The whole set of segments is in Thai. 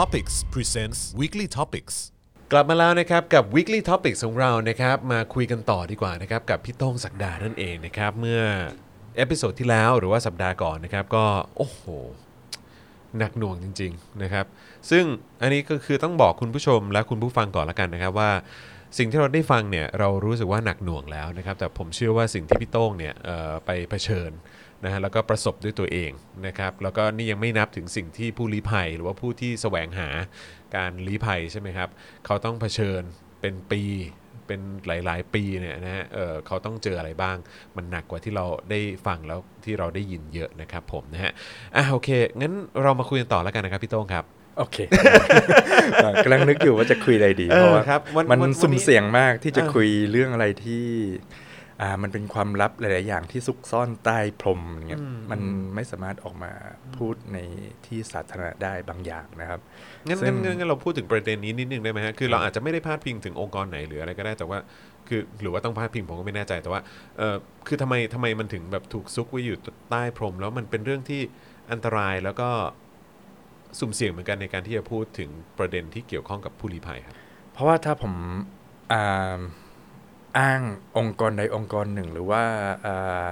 Topics Presents Weekly Topics กลับมาแล้วนะครับกับ weekly topics ของเรานะครับมาคุยกันต่อดีกว่านะครับกับพี่โต้งศักดานั่นเองนะครับเมื่อ episode ที่แล้วหรือว่าสัปดาห์ก่อนนะครับก็โอ้โหหนักหน่วงจริงๆนะครับซึ่งอันนี้ก็คือต้องบอกคุณผู้ชมและคุณผู้ฟังก่อนละกันนะครับว่าสิ่งที่เราได้ฟังเนี่ยเรารู้สึกว่าหนักหน่วงแล้วนะครับแต่ผมเชื่อว่าสิ่งที่พี่โต้งเนี่ยไปเผชิญ นะฮะแล้วก็ประสบด้วยตัวเองนะครับแล้วก็นี่ยังไม่นับถึงสิ่งที่ผู้ลี้ภัย หรือว่าผู้ที่แสวงหาการลี้ภัยใช่ไหมครับเขาต้องเผชิญเป็นปีเป็นหลาย ๆ ปีเนี่ยนะฮะเอ่อเขาต้องเจออะไรบ้าง มันหนักกว่าที่เราได้ฟังแล้วที่เราได้ยินเยอะนะครับผมนะฮะอะโอเค งั้นเรามาคุยกันต่อแล้วกันนะครับพี่โต้งครับโอเคกำลังนึกอยู่ว่าจะคุยอะไรดี เพราะว่าครับวันมันวันสุ่มวันนี้เสี่ยงมากที่จะอ่าคุยเรื่องอะไรที่ อ่ามันเป็นความลับหลาย ๆ อย่างที่ซุกซ่อนใต้พรมอย่างเงี้ยมันไม่สามารถออกมาพูดในที่สาธารณะได้บางอย่างนะครับงั้นซึ่งั้งนงั้นงั้นเราพูดถึงประเด็นนี้นิดนึงได้ไหมฮะคือเราอาจจะไม่ได้พาดพิงถึงองค์กรไหนหรืออะไรก็ได้แต่ว่าคือหรือว่าต้องพาดพิงผมก็ไม่แน่ใจแต่ว่าเออคือทำไมทำไมมันถึงแบบถูกซุกไว้อยู่ใต้พรม แล้วมันเป็นเรื่องที่อันตรายแล้วก็สุ่มเสี่ยงเหมือนกันในการที่จะพูดถึงประเด็นที่เกี่ยวข้องกับผู้ลี้ภัยครับ เพราะว่าถ้าผมอ่า อ้างองค์กรใดองค์กรหนึ่ง หรือว่าอ่า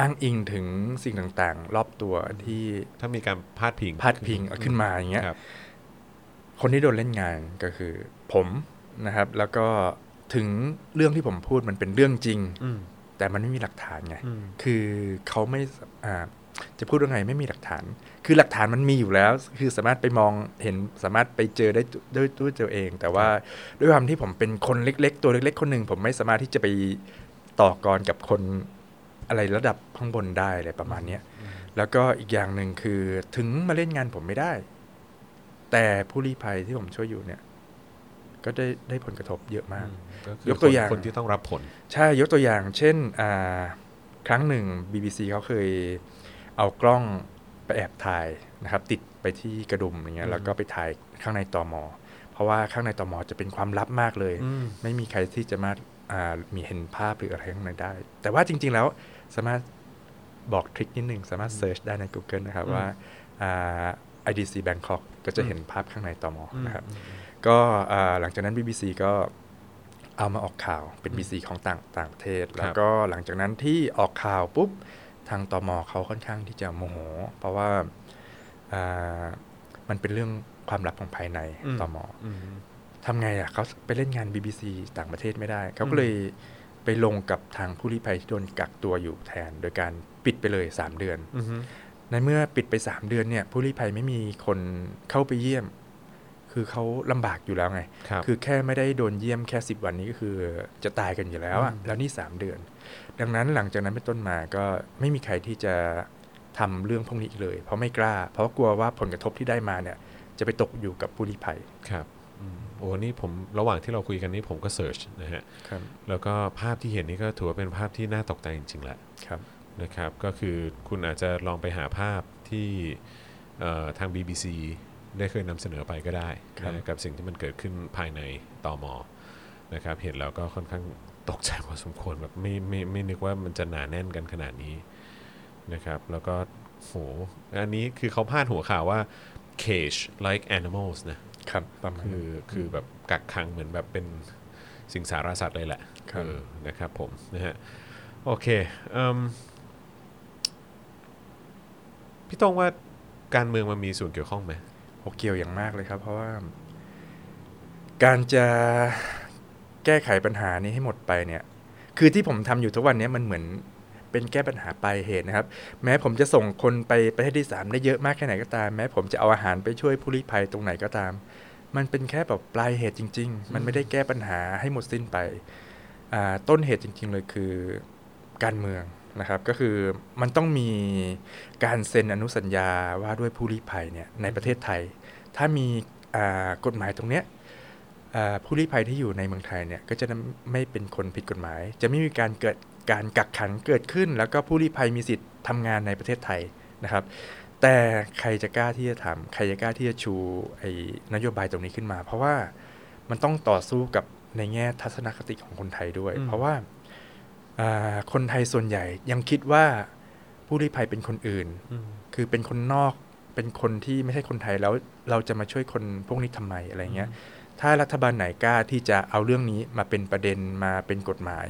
อ้างอิงถึงสิ่งต่างๆ รอบตัวที่ถ้ามีการพาดพิงพาดพิงเอาขึ้นมาอย่างเงี้ยครับคนที่โดนเล่นงานก็คือ ผมนะครับ แล้วก็ถึงเรื่องที่ผมพูดมันเป็นเรื่องจริงอืมแต่มันไม่มีหลักฐานไงอืมคือเขาไม่อ่า จะพูดว่าไงไม่มีหลักฐาน คือหลักฐานมันมีอยู่แล้ว คือสามารถไปมองเห็นสามารถไปเจอได้ด้วยด้วยตัวเอง แต่ว่าด้วยความที่ผมเป็นคนเล็ก ๆ ตัวเล็ก ๆ คนหนึ่งผมไม่สามารถที่จะไปต่อกรกับคนอะไรระดับข้างบนได้อะไรประมาณเนี้ยแล้วก็อีกอย่างหนึ่งคือถึงมาเล่นงานผมไม่ได้ แต่ผู้ลี้ภัยที่ผมช่วยอยู่เนี่ย ก็ได้ได้ผลกระทบเยอะมากก็คือยกตัวอย่างคนคนที่ต้องรับผล ใช่ยกตัวอย่าง เช่นอ่าครั้งหนึ่ง BBC เขาเคย เอากล้องไปแอบถ่ายนะครับ ติดไปที่กระดุมอย่างเงี้อืยมแล้วก็ไปถ่ายข้างในตอมอเพราะว่าข้างในตอมอจะเป็นความลับมากเลยอืมไม่มีใครที่จะมาอ่ามีเห็นภาพหรืออะไรข้างในได้ แต่ว่าจริง ๆ แล้วสามารถบอกทริคนิดหนึ่งสามารถเซิร์ชได้ใน Google นะครับอืมว่าอ่า IDC Bangkok ก็จะเห็นภาพข้างในตอมออืมนะครับ ก็อ่าหลังจากนั้น BBC ก็เอามาออกข่าวเป็น BBC ของต่างต่างประเทศ แล้วก็หลังจากนั้นที่ออกข่าวปุ๊บ ทางตอมอเขาค่อนข้างที่จะโมโห เพราะว่าอ่ามันเป็นเรื่องความลับของภายในอืมตอมออืมทำไงอะเขาไปเล่นงาน BBC ต่างประเทศไม่ได้ เขาก็เลยไปลงกับทางผู้ลี้ภัยที่โดนกักตัวอยู่แทน โดยการปิดไปเลย 3 เดือนอืมในเมื่อปิดไป 3 เดือนเนี่ยผู้ลี้ภัยไม่มีคนเข้าไปเยี่ยม คือเขาลำบากอยู่แล้วไงครับคือแค่ไม่ได้โดนเยี่ยมแค่ 10 วันนี้ก็คือจะตายกันอยู่แล้วอะอืมแล้วนี่ 3 เดือน ดังนั้นหลังจากนั้นเป็นต้นมาก็ไม่มีใครที่จะทำเรื่องพวกนี้อีกเลย เพราะไม่กล้า เพราะกลัวว่าผลกระทบที่ได้มาเนี่ย จะไปตกอยู่กับผู้ลี้ภัยครับอืมโอ้นี่ผมระหว่างที่เราคุยกันนี่ผมก็เสิร์ชนะฮะครับแล้วก็ภาพที่เห็นนี่ก็ถือว่าเป็นภาพที่น่าตกใจจริงๆแหละครับนะครับ ก็คือคุณอาจจะลองไปหาภาพที่เอ่อทาง BBC ได้เคยนำเสนอไปก็ได้ครับนะกับสิ่งที่มันเกิดขึ้นภายในตอมอนะครับเห็นแล้วก็ค่อนข้างตกใจพอสมควรแบบไม่ไม่ไม่นึกว่ามันจะหนาแน่นกันขนาดนี้นะครับ แล้วก็โหอันนี้คือเขาพาดหัวข่าวว่า cage like animals นะครับประมาณคืนั้นอคือแบบกักขังเหมือนแบบเป็นสิงสารสัตว์เลยแหละครับเออนะครับผมนะฮะโอเคเอิ่มพี่ต้องว่าการเมืองมันมีส่วนเกี่ยวข้องไหม โอเกี่ยวอย่างมากเลยครับ เพราะว่า การจะแก้ไขปัญหานี้ให้หมดไปเนี่ย คือที่ผมทำอยู่ทุกวันนี้มันเหมือนเป็นแก้ปัญหาปลายเหตุนะครับ แม้ผมจะส่งคนไปประเทศที่สามได้เยอะมากแค่ไหนก็ตาม แม้ผมจะเอาอาหารไปช่วยผู้ลี้ภัยตรงไหนก็ตาม มันเป็นแค่แบบปลายเหตุจริง ๆ มันไม่ได้แก้ปัญหาให้หมดสิ้นไปต้นเหตุจริง ๆ เลยคือการเมืองนะครับ ก็คือมันต้องมีการเซ็นอนุสัญญาว่าด้วยผู้ลี้ภัยเนี่ยในประเทศไทย ถ้ามีอ่ากฎหมายตรงเนี้ยอ่าผู้ลี้ภัยที่อยู่ในเมืองไทยเนี่ยก็จะไม่เป็นคนผิดกฎหมาย จะไม่มีการเกิดการกักขังเกิดขึ้น แล้วก็ผู้ลี้ภัยมีสิทธิ์ทำงานในประเทศไทยนะครับ แต่ใครจะกล้าที่จะทำใครจะกล้าที่จะชูไอ้นโยบายตรงนี้ขึ้นมา เพราะว่ามันต้องต่อสู้กับในแง่ทัศนคติของคนไทยด้วยอืมเพราะว่าอ่าคนไทยส่วนใหญ่ยังคิดว่าผู้ลี้ภัยเป็นคนอื่น คือเป็นคนนอก เป็นคนที่ไม่ใช่คนไทยแล้วเราจะมาช่วยคนพวกนี้ทำไมอะไรเงี้ยถ้ารัฐบาลไหนกล้าที่จะเอาเรื่องนี้มาเป็นประเด็นมาเป็นกฎหมาย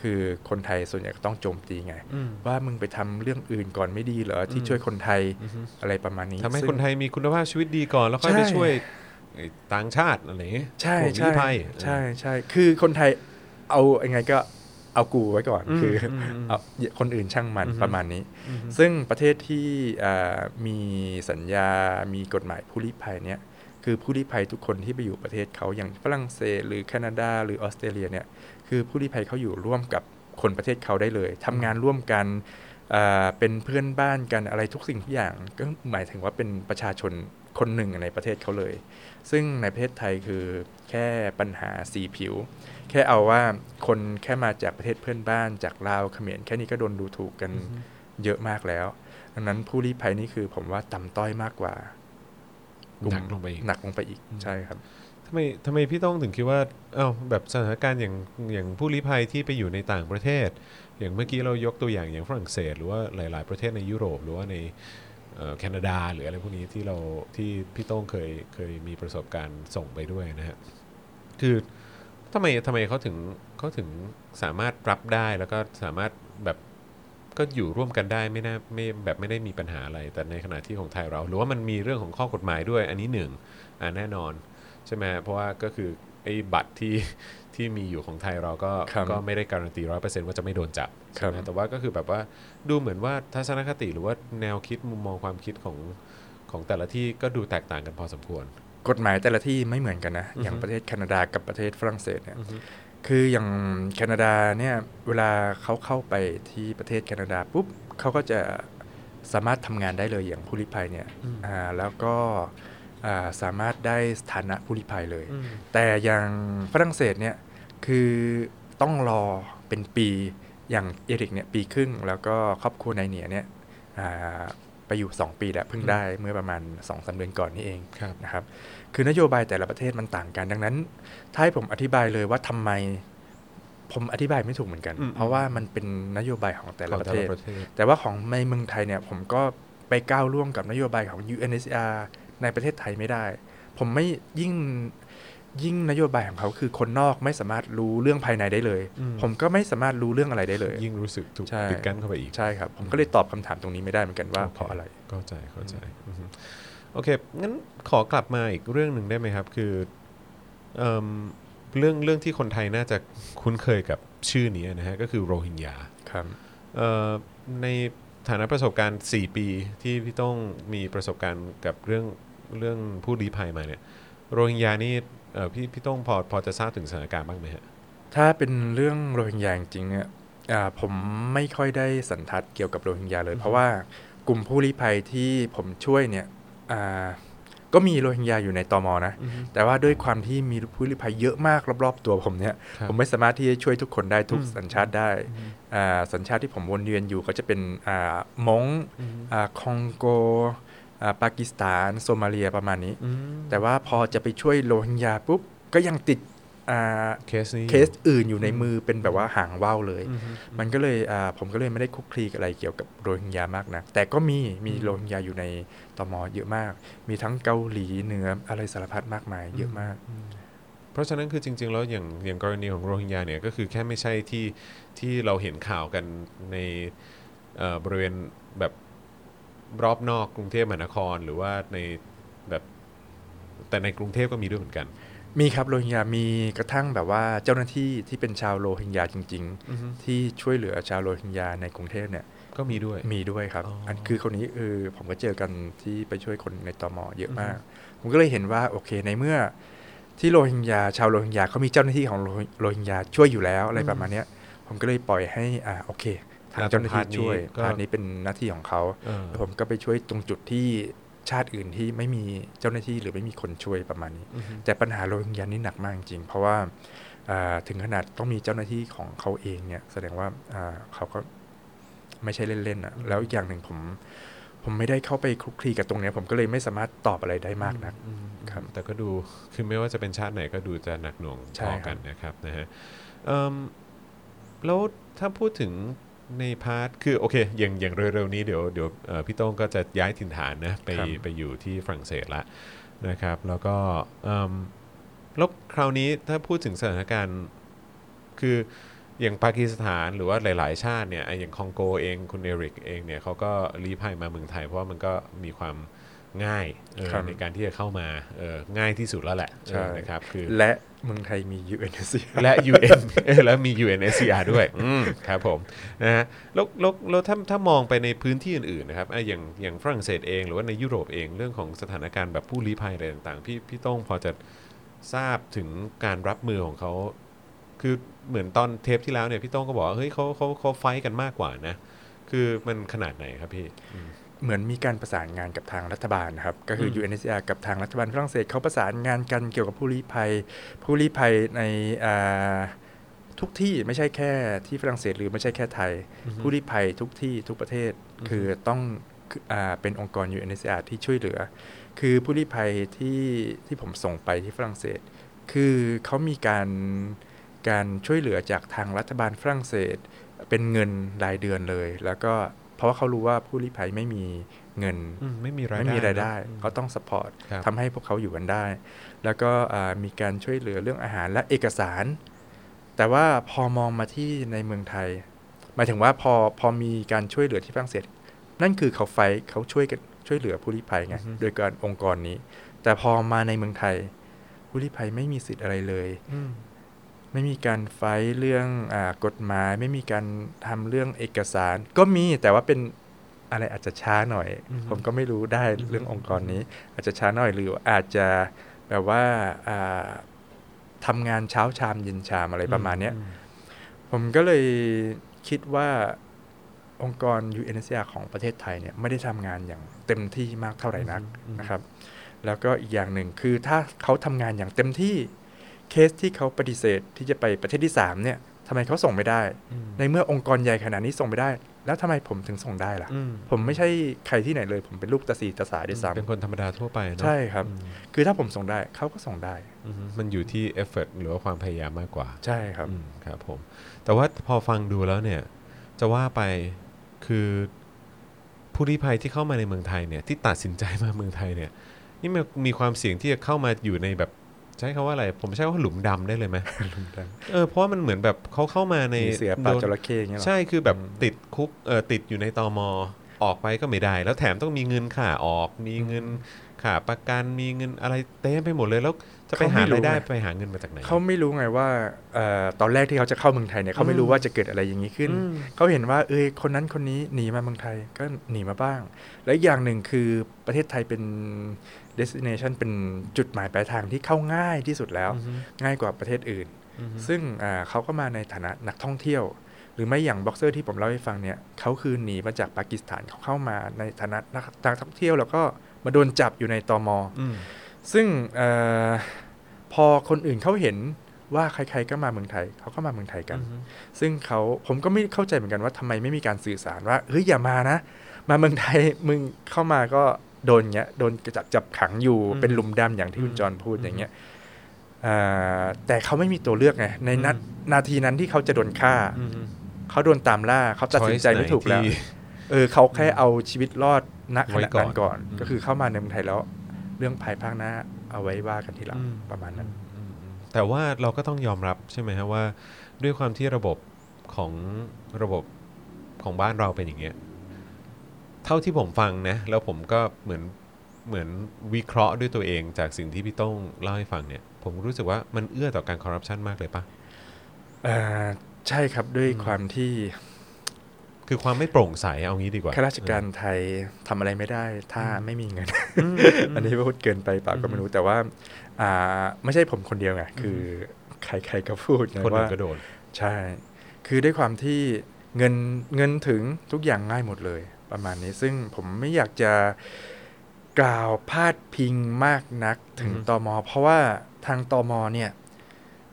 คือคนไทยส่วนใหญ่ก็ต้องโจมตีไงอืมว่ามึงไปทำเรื่องอื่นก่อนไม่ดีเหรอที่อืมช่วยคนไทยอือฮึอะไรประมาณนี้ทำให้ซึ่งคนไทยมีคุณภาพชีวิตดีก่อนแล้วค่อยไปใช่ช่วยไอ้ต่างชาติอะไรอย่างเงี้ยใช่พวกใช่ลี้ภัยใช่ใช่คือคนไทยเอายังไงก็ เอากูไว้ก่อนอืมคืออมอืมเอาคนอื่นช่างมันอือฮึประมาณนี้อือฮึซึ่งประเทศที่อ่ามีสัญญา มีกฎหมายผู้ลี้ภัยเนี่ยคือผู้ลี้ภัยทุกคนที่ไปอยู่ประเทศเขาอย่างฝรั่งเศส หรือแคนาดา หรือออสเตรเลียเนี่ยคือผู้ลี้ภัยเขาอยู่ร่วมกับคนประเทศเขาได้เลยทำงานร่วมกันอ่าเป็นเพื่อนบ้านกันอะไรทุกสิ่งทุกอย่างก็หมายถึงว่าเป็นประชาชน คนหนึ่งในประเทศเขาเลย ซึ่งในประเทศไทยคือแค่ปัญหาสีผิว แค่เอาว่าคนแค่มาจากประเทศเพื่อนบ้านจากลาวเขมรแค่นี้ก็โดนดูถูกกันเยอะมากแล้ว ดังนั้นผู้ลี้ภัยนี่คือผมว่าต่ำต้อยมากกว่าหนักลงไปอีกหนักลงไปอีกใช่ครับทำไมทำไมพี่ต้องถึงคิดว่าเอ้าแบบสถานการณ์อย่างอย่างผู้ลี้ภัยที่ไปอยู่ในต่างประเทศ อย่างเมื่อกี้เรายกตัวอย่างอย่างฝรั่งเศส หรือว่าหลาย ๆ ประเทศในยุโรป หรือว่าในเอ่อ แคนาดาหรืออะไรพวกนี้ที่เราที่พี่โต้งเคยเคยมีประสบการณ์ส่งไปด้วยนะฮะคือทำไมทำไมเขาถึงเขาถึงสามารถรับได้แล้วก็สามารถแบบก็อยู่ร่วมกันได้ไม่น่าไม่แบบไม่ได้มีปัญหาอะไร แต่ในขณะที่ของไทยเรา หรือว่ามันมีเรื่องของข้อกฎหมายด้วยอันนี้หนึ่งอ่าแน่นอน ใช่ไหมเพราะว่าก็คือไอ้บัตรที่ ที่มีอยู่ของไทยเราก็ครับก็ไม่ได้การันตีร้อยเปอร์เซ็นต์ว่าจะไม่โดนจับครัใช่บไหมแต่ว่าก็คือแบบว่าดูเหมือนว่าทัศนคติหรือว่าแนวคิดมุมมองความคิดของของแต่ละที่ก็ดูแตกต่างกันพอสมควร กฎหมายแต่ละที่ไม่เหมือนกันนะอือฮึอย่างประเทศแคนาดากับประเทศฝรั่งเศสเนี่ยคืออย่างแคนาดาเนี่ยเวลาเขาเข้าไปที่ประเทศแคนาดาปุ๊บเขาก็จะสามารถทำงานได้เลยอย่างผู้ลี้ภัยเนี่ยอืม อ่าแล้วก็อ่าสามารถได้สถานะผู้ลี้ภัยเลย แต่อย่างฝรั่งเศสเนี่ย คือต้องรอเป็นปีอย่างเอริกเนี่ยปีครึ่ง แล้วก็ครอบครัวนายเหนียเนี่ยอ่าไปอยู่ 2 ปีแล้วเพิ่งได้เมื่อประมาณ2อสเดือนก่อนนี่เองครับนะครับ คือนโยบายแต่ละประเทศมันต่างกัน ดังนั้น ถ้าให้ผมอธิบายเลยว่าทำไม ผมอธิบายไม่ถูกเหมือนกันอืมเพราะว่ามันเป็นนโยบายของแต่ละของประเทศประเทศ แต่ว่าของในเมืองไทยเนี่ย ผมก็ไปก้าวล่วงกับนโยบายของ UNHCR ในประเทศไทยไม่ได้ ผมไม่ยิ่ง ยิ่งนโยบายของเขาคือคนนอกไม่สามารถรู้เรื่องภายในได้เลยอืมผมก็ไม่สามารถรู้เรื่องอะไรได้เลย ยิ่งรู้สึกถูกใช่ปิดกั้นเข้าไปอีกใช่ครับ ผมก็เลยตอบคำถามตรงนี้ไม่ได้เหมือนกันว่าโอคเพราะอะไรเข้าใจเข้าใจอือฮึโอเคงั้นขอกลับมาอีกเรื่องหนึ่งได้ไหมครับ คือเอิ่มเรื่องเรื่องที่คนไทยน่าจะคุ้นเคยกับชื่อนี้นะฮะก็คือโรฮิงญาครับเอ่อในฐานะประสบการณ์ 4 ปีที่พี่ต้องมีประสบการณ์กับเรื่องเรื่องผู้ลี้ภัยมาเนี่ยโรฮิงญานี่เอ่อ พี่พี่ต้องพอพอจะทราบถึงสถานการณ์บ้างไหมฮะถ้าเป็นเรื่องโรฮิงญาจริงๆเนี่ยอ่าผมไม่ค่อยได้สันทัดเกี่ยวกับโรฮิงญาเลย เพราะว่ากลุ่มผู้ลี้ภัยที่ผมช่วยเนี่ยอ่าก็มีโรฮิงญาอยู่ในตอมอนะ แต่ว่าด้วยความที่มีผู้ลี้ภัยเยอะมากรอบๆตัวผมเนี่ยครับผมไม่สามารถที่จะช่วยทุกคนได้ทุกอืมสัญชาติได้อ่าสัญชาติที่ผมวนเวียนอยู่ก็จะเป็นอ่ามงอ่าคองโกอ่า ปากีสถานโซมาเลียประมาณนี้อืมแต่ว่าพอจะไปช่วยโรฮิงญาปุ๊บก็ยังติดอ่าเคสนี้เคสอื่นอยู่ในมือเป็นแบบว่าหางว่าวเลยอืมมันก็เลยอ่าผมก็เลยไม่ได้คลุกคลีกับอะไรเกี่ยวกับโรฮิงญามากนะแต่ก็มีมีโรฮิงญาอยู่ในตมเยอะมาก มีทั้งเกาหลีเหนืออะไรสารพัดมากมายเยอะมาก เพราะฉะนั้นคือจริง ๆ แล้วอย่างอย่างกรณีของโรฮิงญาเนี่ยก็คือแค่ไม่ใช่ที่ที่เราเห็นข่าวกันในเอ่อบริเวณแบบ รอบนอกกรุงเทพมหานครหรือว่าในแบบแต่ในกรุงเทพก็มีด้วยเหมือนกัน มีครับโรฮิงญามีกระทั่งแบบว่าเจ้าหน้าที่ที่เป็นชาวโรฮิงญาจริง ๆ ที่ช่วยเหลือชาวโรฮิงญาในกรุงเทพเนี่ยก็มีด้วยมีด้วยครับอ๋ออัอันคือคนนี้คือผมก็เจอกันที่ไปช่วยคนในตมเยอะมาก ผมก็เลยเห็นว่าโอเคในเมื่อที่โรฮิงญาชาวโรฮิงญาเขามีเจ้าหน้าที่ของโรฮิโรฮิงญาช่วยอยู่แล้วอะไรประมาณเนี้ยผมก็เลยปล่อยให้อ่าโอเค ทางอ่าเจ้าหน้าที่ช่วยก็ part นี้เป็นหน้าที่ของเขาเออแล้วผมก็ไปช่วยตรงจุดที่ชาติอื่นที่ไม่มีเจ้าหน้าที่หรือไม่มีคนช่วยประมาณนี้อือฮึแต่ปัญหาโรฮิงญานี่หนักมากจริงๆเพราะว่าอ่าถึงขนาดต้องมีเจ้าหน้าที่ของเขาเองเนี่ย แสดงว่าอ่าเขาก็ไม่ใช่เล่นๆอะแล้วอีกอย่างหนึ่งผม ผมไม่ได้เข้าไปคลุกคลีกับตรงเนี้ยผมก็เลยไม่สามารถตอบอะไรได้มากนักอืมครับแต่ก็ดูคือไม่ว่าจะเป็นชาติไหนก็ดูจะหนักหน่วงใช่พอครับกันนะครับนะฮะเอิ่มแล้วถ้าพูดถึง ในพาร์ทคือโอเคอย่างอย่างเร็วๆนี้เดี๋ยวเดี๋ยวเอ่อพี่โต้งก็จะย้ายถิ่นฐานนะไปครับไปอยู่ที่ฝรั่งเศสละนะครับ แล้วก็เอิ่มแล้วคราวนี้ถ้าพูดถึงสถานการณ์คืออย่างปากีสถานหรือว่าหลาย ๆ ชาติเนี่ยอะอย่างคองโกเองคุณเอริกเองเนี่ยเขาก็รีภัยมาเมืองไทยเพราะว่ามันก็มีความ ง่ายเออครับในการที่จะเข้ามาเออง่ายที่สุดแล้วแหละใช่เออนะครับคือและเมืองไทยมี UNSC และ UN เออแล้วมี UNSCR ด้วยอืมครับผมนะฮะแล้วแล้วแล้วถ้าถ้ามองไปในพื้นที่อื่นๆนะครับอะอย่างอย่างฝรั่งเศสเอง หรือว่าในยุโรปเองเรื่องของสถานการณ์แบบผู้ลี้ภัยอะไรต่างๆ พี่พี่โต้องพอจะทราบถึงการรับมือของเขาคือเหมือนตอนเทปที่แล้วเนี่ยพี่โต้งก็บอกว่าเฮ้ยเขาเขาเขาไฟท์กันมากกว่านะ คือมันขนาดไหนครับพี่อืม เหมือนมีการประสานงานกับทางรัฐบาลนะครับ ก็คือม UNHCR กับทางรัฐบาลฝรั่งเศสเขาประสานงานกันเกี่ยวกับผู้ลี้ภัย ผู้ลี้ภัยในอ่าทุกที่ไม่ใช่แค่ที่ฝรั่งเศสหรือไม่ใช่แค่ไทย ผู้ลี้ภัยทุกที่ทุกประเทศอือฮึคือต้องคืออ่าเป็นองค์กร UNHCR ที่ช่วยเหลือ คือผู้ลี้ภัยที่ที่ผมส่งไปที่ฝรั่งเศส คือเขามีการการช่วยเหลือจากทางรัฐบาลฝรั่งเศส เป็นเงินรายเดือนเลย แล้วก็ เพราะว่าเขารู้ว่าผู้ลี้ภัยไม่มีเงินอืมไม่มีรายได้ไม่มีรายได้อืมเขาต้องสปอร์ตครับทำให้พวกเขาอยู่กันได้ แล้วก็อ่ามีการช่วยเหลือเรื่องอาหารและเอกสาร แต่ว่าพอมองมาที่ในเมืองไทย หมายถึงว่าพอพอมีการช่วยเหลือที่ฝรั่งเศส นั่นคือเขาไฟท์เขาช่วยกันช่วยเหลือผู้ลี้ภัยไงอือฮึโดยการองค์กรนี้ แต่พอมาในเมืองไทยผู้ลี้ภัยไม่มีสิทธิ์อะไรเลยอืม ไม่มีการไฟท์เรื่องอากฎหมาย ไม่มีการทำเรื่องเอกสาร ก็มีแต่ว่าเป็นอะไรอาจจะช้าหน่อยอือฮึผมก็ไม่รู้ได้อือฮึเรื่ององค์กรนี้ อาจจะช้าหน่อยหรืออาจจะแบบว่าอ่าทำงานเช้าชามเย็นชามอะไรประมาณเนี้ยอืผมก็เลยคิดว่าองค์กร UNHCR ของประเทศไทยเนี่ยไม่ได้ทำงานอย่างเต็มที่มากเท่าไหร่นักอืมนะครับ แล้วก็อีกอย่างหนึ่งคือถ้าเขาทำงานอย่างเต็มที่ เคสที่เขาปฏิเสธที่จะไปประเทศที่3เนี่ยทำไมเขาส่งไม่ได้อืมในเมื่อองค์กรใหญ่ขนาดนี้ส่งไม่ได้ แล้วทำไมผมถึงส่งได้ล่ะอืมผมไม่ใช่ใครที่ไหนเลย ผมเป็นลูกตาสีตาสายด้วยซ้เป็นคนธรรมดาทั่วไปเนอะำใช่ครับอืมคือถ้าผมส่งได้เขาก็ส่งได้อืมมันอยู่ที่เอฟเฟกหรือว่าความพยายามมากกว่า ใช่ครับอืมครับผม แต่ว่าพอฟังดูแล้วเนี่ย จะว่าไปคือผู้ลี้ภัยที่เข้ามาในเมืองไทยเนี่ยที่ตัดสินใจมาเมืองไทยเนี่ย นี่มันมีความเสี่ยงที่จะเข้ามาอยู่ในแบบ ใช้คำว่าอะไร ผมใช้คำว่าหลุมดำได้เลยไหมเออเพราะว่ามันเหมือนแบบเขาเข้ามาในมีเสือป่าโดนจระเข้อย่างเงี้ยเหรอใช่คือแบบอืมติดคุกเออติดอยู่ในตอมออกไปก็ไม่ได้ แล้วแถมต้องมีเงินค่าออก มีเงินค่าประกันมีเงินอะไรเต็มไปหมดเลยแล้วจะไปหารายได้ไปหาเงินมาจากไหนเขาไม่รู้ไงว่าเออตอนแรกที่เขาจะเข้าเมืองไทยเนี่ยเขาไม่รู้ว่าจะเกิดอะไรอย่างนี้ขึ้นอืมเขาเห็นว่าเอยคนนั้นคนนี้หนีมาเมืองไทยก็หนีมาบ้าง และอีกอย่างหนึ่งคือประเทศไทยเป็น destination เป็นจุดหมายปลายทางที่เข้าง่ายที่สุดแล้วอือฮึง่ายกว่าประเทศอื่นอือฮึซึ่งอ่าเขาก็มาในฐานะนักท่องเที่ยว หรือไม่อย่างบ็อกเซอร์ที่ผมเล่าให้ฟังเนี่ยเขาคือหนีมาจากปากีสถานเขาเข้ามาในฐานะนักนักท่องเที่ยว แล้วก็มาโดนจับอยู่ในตม.อืมซึ่งเออพอคนอื่นเขาเห็นว่าใครๆก็มาเมืองไทยเขาก็มาเมืองไทยกัน ซึ่งเขาผมก็ไม่เข้าใจเหมือนกันว่าทำไมไม่มีการสื่อสารว่าเฮ้ยอย่ามานะ มาเมืองไทยมึงเข้ามาก็ โดนเงี้ยโดนจับจับขังอยู่อืมเป็นหลุมดำอย่างที่คุอืณมจรพูดอืมอย่างเงี้ยอ่าแต่เขาไม่มีตัวเลือกไงในนัดอืมนาทีนั้นที่เขาจะโดนฆ่าอืมเขาโดนตามล่าเขาตัดสินใจ Choice ไม่ถูกแล้วไหนที่เออเขาแค่เอาชีวิตรอดณขไว้ณะก่อนนั้นก่อนอืมก็คือเข้ามาในเมืองไทยแล้ว เรื่องภายภาคหน้าเอาไว้ว่ากันทีหลังอืมประมาณนั้นอืมอืมแต่ว่าเราก็ต้องยอมรับใช่ไหมฮะว่า ด้วยความที่ระบบของระบบของบ้านเราเป็นอย่างเงี้ย เท่าที่ผมฟังนะแล้วผมก็เหมือนเหมือนวิเคราะห์ด้วยตัวเองจากสิ่งที่พี่โต้งเล่าให้ฟังเนี่ย ผมรู้สึกว่ามันเอื้อต่อการคอร์รัปชันมากเลยปะเอ่อใช่ครับด้วยอืมความที่ คือความไม่โปร่งใสเอางี้ดีกว่าข้าราชการไทยทำอะไรไม่ได้ ถ้าอืมไม่มีเงินอืมอันนี้พูดเกินไปเปล่าก็ไม่รู้แต่ว่า อ่า ไม่ใช่ผมคนเดียวไงคือใครๆก็พูดนะคนอื่ว่านก็โดนใช่ คือด้วยความที่เงินเงินถึงทุกอย่างง่ายหมดเลย ประมาณนี้ซึ่งผมไม่อยากจะกล่าวพาดพิงมากนักถึงอือฮึตอมเพราะว่าทางตอมเนี่ย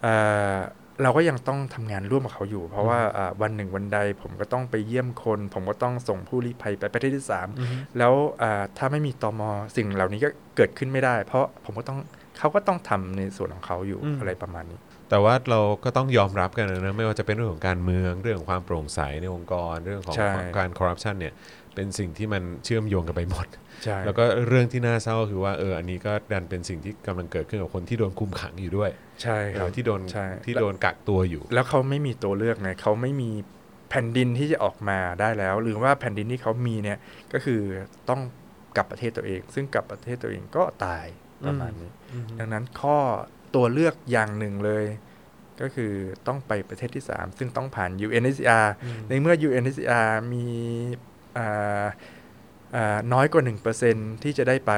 เอ่อเราก็ยังต้องทำงานร่วมกับเขาอยู่ เพราะว่าอ่าวันหนึ่งวันใด ผมก็ต้องไปเยี่ยมคน ผมก็ต้องส่งผู้ลี้ภัยไปประเทศที่สามอืมแล้วอ่าถ้าไม่มีตอมสิ่งเหล่านี้ก็เกิดขึ้นไม่ได้ เพราะผมก็ต้องเขาก็ต้องทำในส่วนของเขาอยู่อืมอะไรประมาณนี้แแต่ว่าเราก็ต้องยอมรับกันนะไม่ว่าจะเป็นเรื่องของการเมืองเรื่องของความโปร่งใสในองค์กรเรื่องของใช่การคอร์รัปชันเนี่ย เป็นสิ่งที่มันเชื่อมโยงกันไปหมด ใช่ แล้วก็เรื่องที่น่าเศร้าก็คือว่าเอออันนี้ก็ดันเป็นสิ่งที่กำลังเกิดขึ้นกับคนที่โดนคุมขังอยู่ด้วยใช่ครับเออที่โดนใช่ ที่โดนกักตัวอยู่ แล้วเขาไม่มีตัวเลือกไงเขาไม่มีแผ่นดินที่จะออกมาได้แล้ว หรือว่าแผ่นดินที่เขามีเนี่ยก็คือต้องกลับประเทศตัวเอง ซึ่งกลับประเทศตัวเองก็ตายประมาณนี้ ดังนั้นข้อตัวเลือกอย่างหนึ่งเลย ก็คือต้องไปประเทศที่ 3 ซึ่งต้องผ่าน UNHCR ในเมื่อ UNHCR มีอ่าอ่า น้อยกว่า 1%ที่จะได้ไป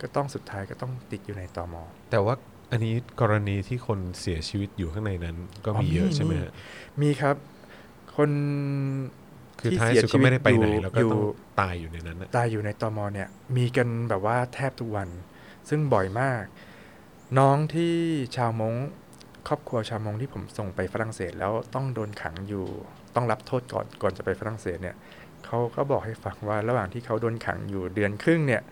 ก็ต้องสุดท้ายก็ต้องติดอยู่ในตอมอแต่ว่าอันนี้กรณีที่คนเสียชีวิตอยู่ข้างในนั้น ก็อ๋อมีเยอะมีใช่ไหมมีฮะมีครับ คนคือที่ท้ายเสียสุดชีก็วิตไม่ได้ไปไหนอยู่แล้วก็อยู่ต้องตายอยู่ในนั้นนะตายอยู่ในตอมอเนี่ยมีกันแบบว่าแทบทุกวัน ซึ่งบ่อยมาก น้องที่ชาวมงครอบครัวชาวมงที่ผมส่งไปฝรั่งเศส แล้วต้องโดนขังอยู่ ต้องรับโทษก่อนก่อนจะไปฝรั่งเศสเนี่ย เขาก็บอกให้ฟังว่าระหว่างที่เขาโดนขังอยู่เดือนครึ่งเนี่ย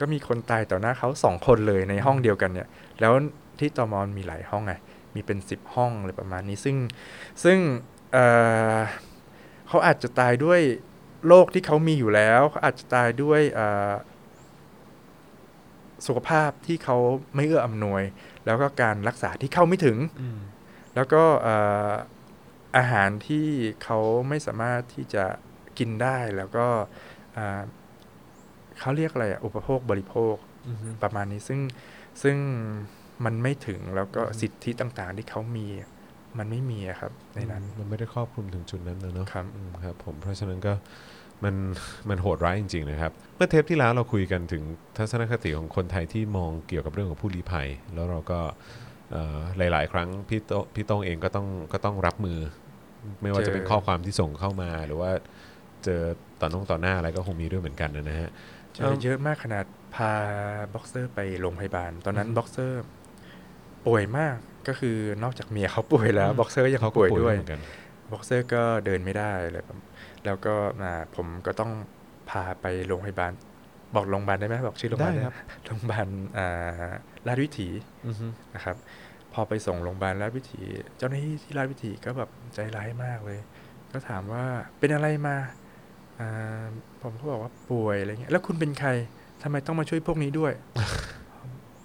ก็มีคนตายต่อหน้าเขาสองคนเลยในห้องเดียวกันเนี่ย แล้วที่ตอมอนมีหลายห้องไง มีเป็นสิบห้องอะไรประมาณนี้ ซึ่งซึ่งเอ่อเขาอาจจะตายด้วยโรคที่เขามีอยู่แล้วเขาอาจจะตายด้วยเอ่อสุขภาพที่เขาไม่เอื้ออำนวย แล้วก็การรักษาที่เข้าไม่ถึง แล้วก็เอ่ออาหารที่เขาไม่สามารถที่จะ กินได้แล้วก็อ่าเขาเรียกอะไรอะอุปโภคบริโภคประมาณนี้ซึ่งซึ่งมันไม่ถึงแล้วก็อืมสิทธิต่างๆที่เขามีมันไม่มีอะครับ ในนั้นมันไม่ได้ครอบคลุมถึงจุดนั้นนะเนาะครับอืมครับผมเพราะฉะนั้นก็มันมันโหดร้ายจริง ๆ นะครับ เมื่อเทปที่แล้วเราคุยกันถึงทัศนคติของคนไทยที่มองเกี่ยวกับเรื่องของผู้ลี้ภัย แล้วเราก็เอ่อหลาย ๆ ครั้งพี่โตพี่โต้องเองก็ต้องก็ต้องรับมือ ไม่ว่าจะเป็นเจอข้อความที่ส่งเข้ามาหรือว่า เจอต่อน้องต่อหน้าอะไรก็คงมีด้วยเหมือนกันนะฮะเจอเยอะมากขนาดพาบ็อกเซอร์ไปโรงพยาบาล ตอนนั้นอืมบ็อกเซอร์ป่วยมากก็คือนอกจากเมียเขาป่วยแล้วอืมบ็อกเซอร์ยังเขาก็ป่วยป่วยด้วยเหมือนกันบ็อกเซอร์ก็เดินไม่ได้เลยครับแล้วก็อ่าผมก็ต้องพาไปโรงพยาบาล บอกโรงพยาบาลได้ไหมบอกชื่อโรงพยาบาลได้ได้ครับโรงพยาบาลอ่าราชวิถีอือฮึนะครับพอไปส่งโรงพยาบาลราชวิถี เจ้าหน้าที่ที่ราชวิถีก็แบบใจร้ายมากเลย ก็ถามว่าเป็นอะไรมาอ่า ผมก็บอกว่าป่วยอะไรเงี้ยแล้วคุณเป็นใครทำไมต้องมาช่วยพวกนี้ด้วย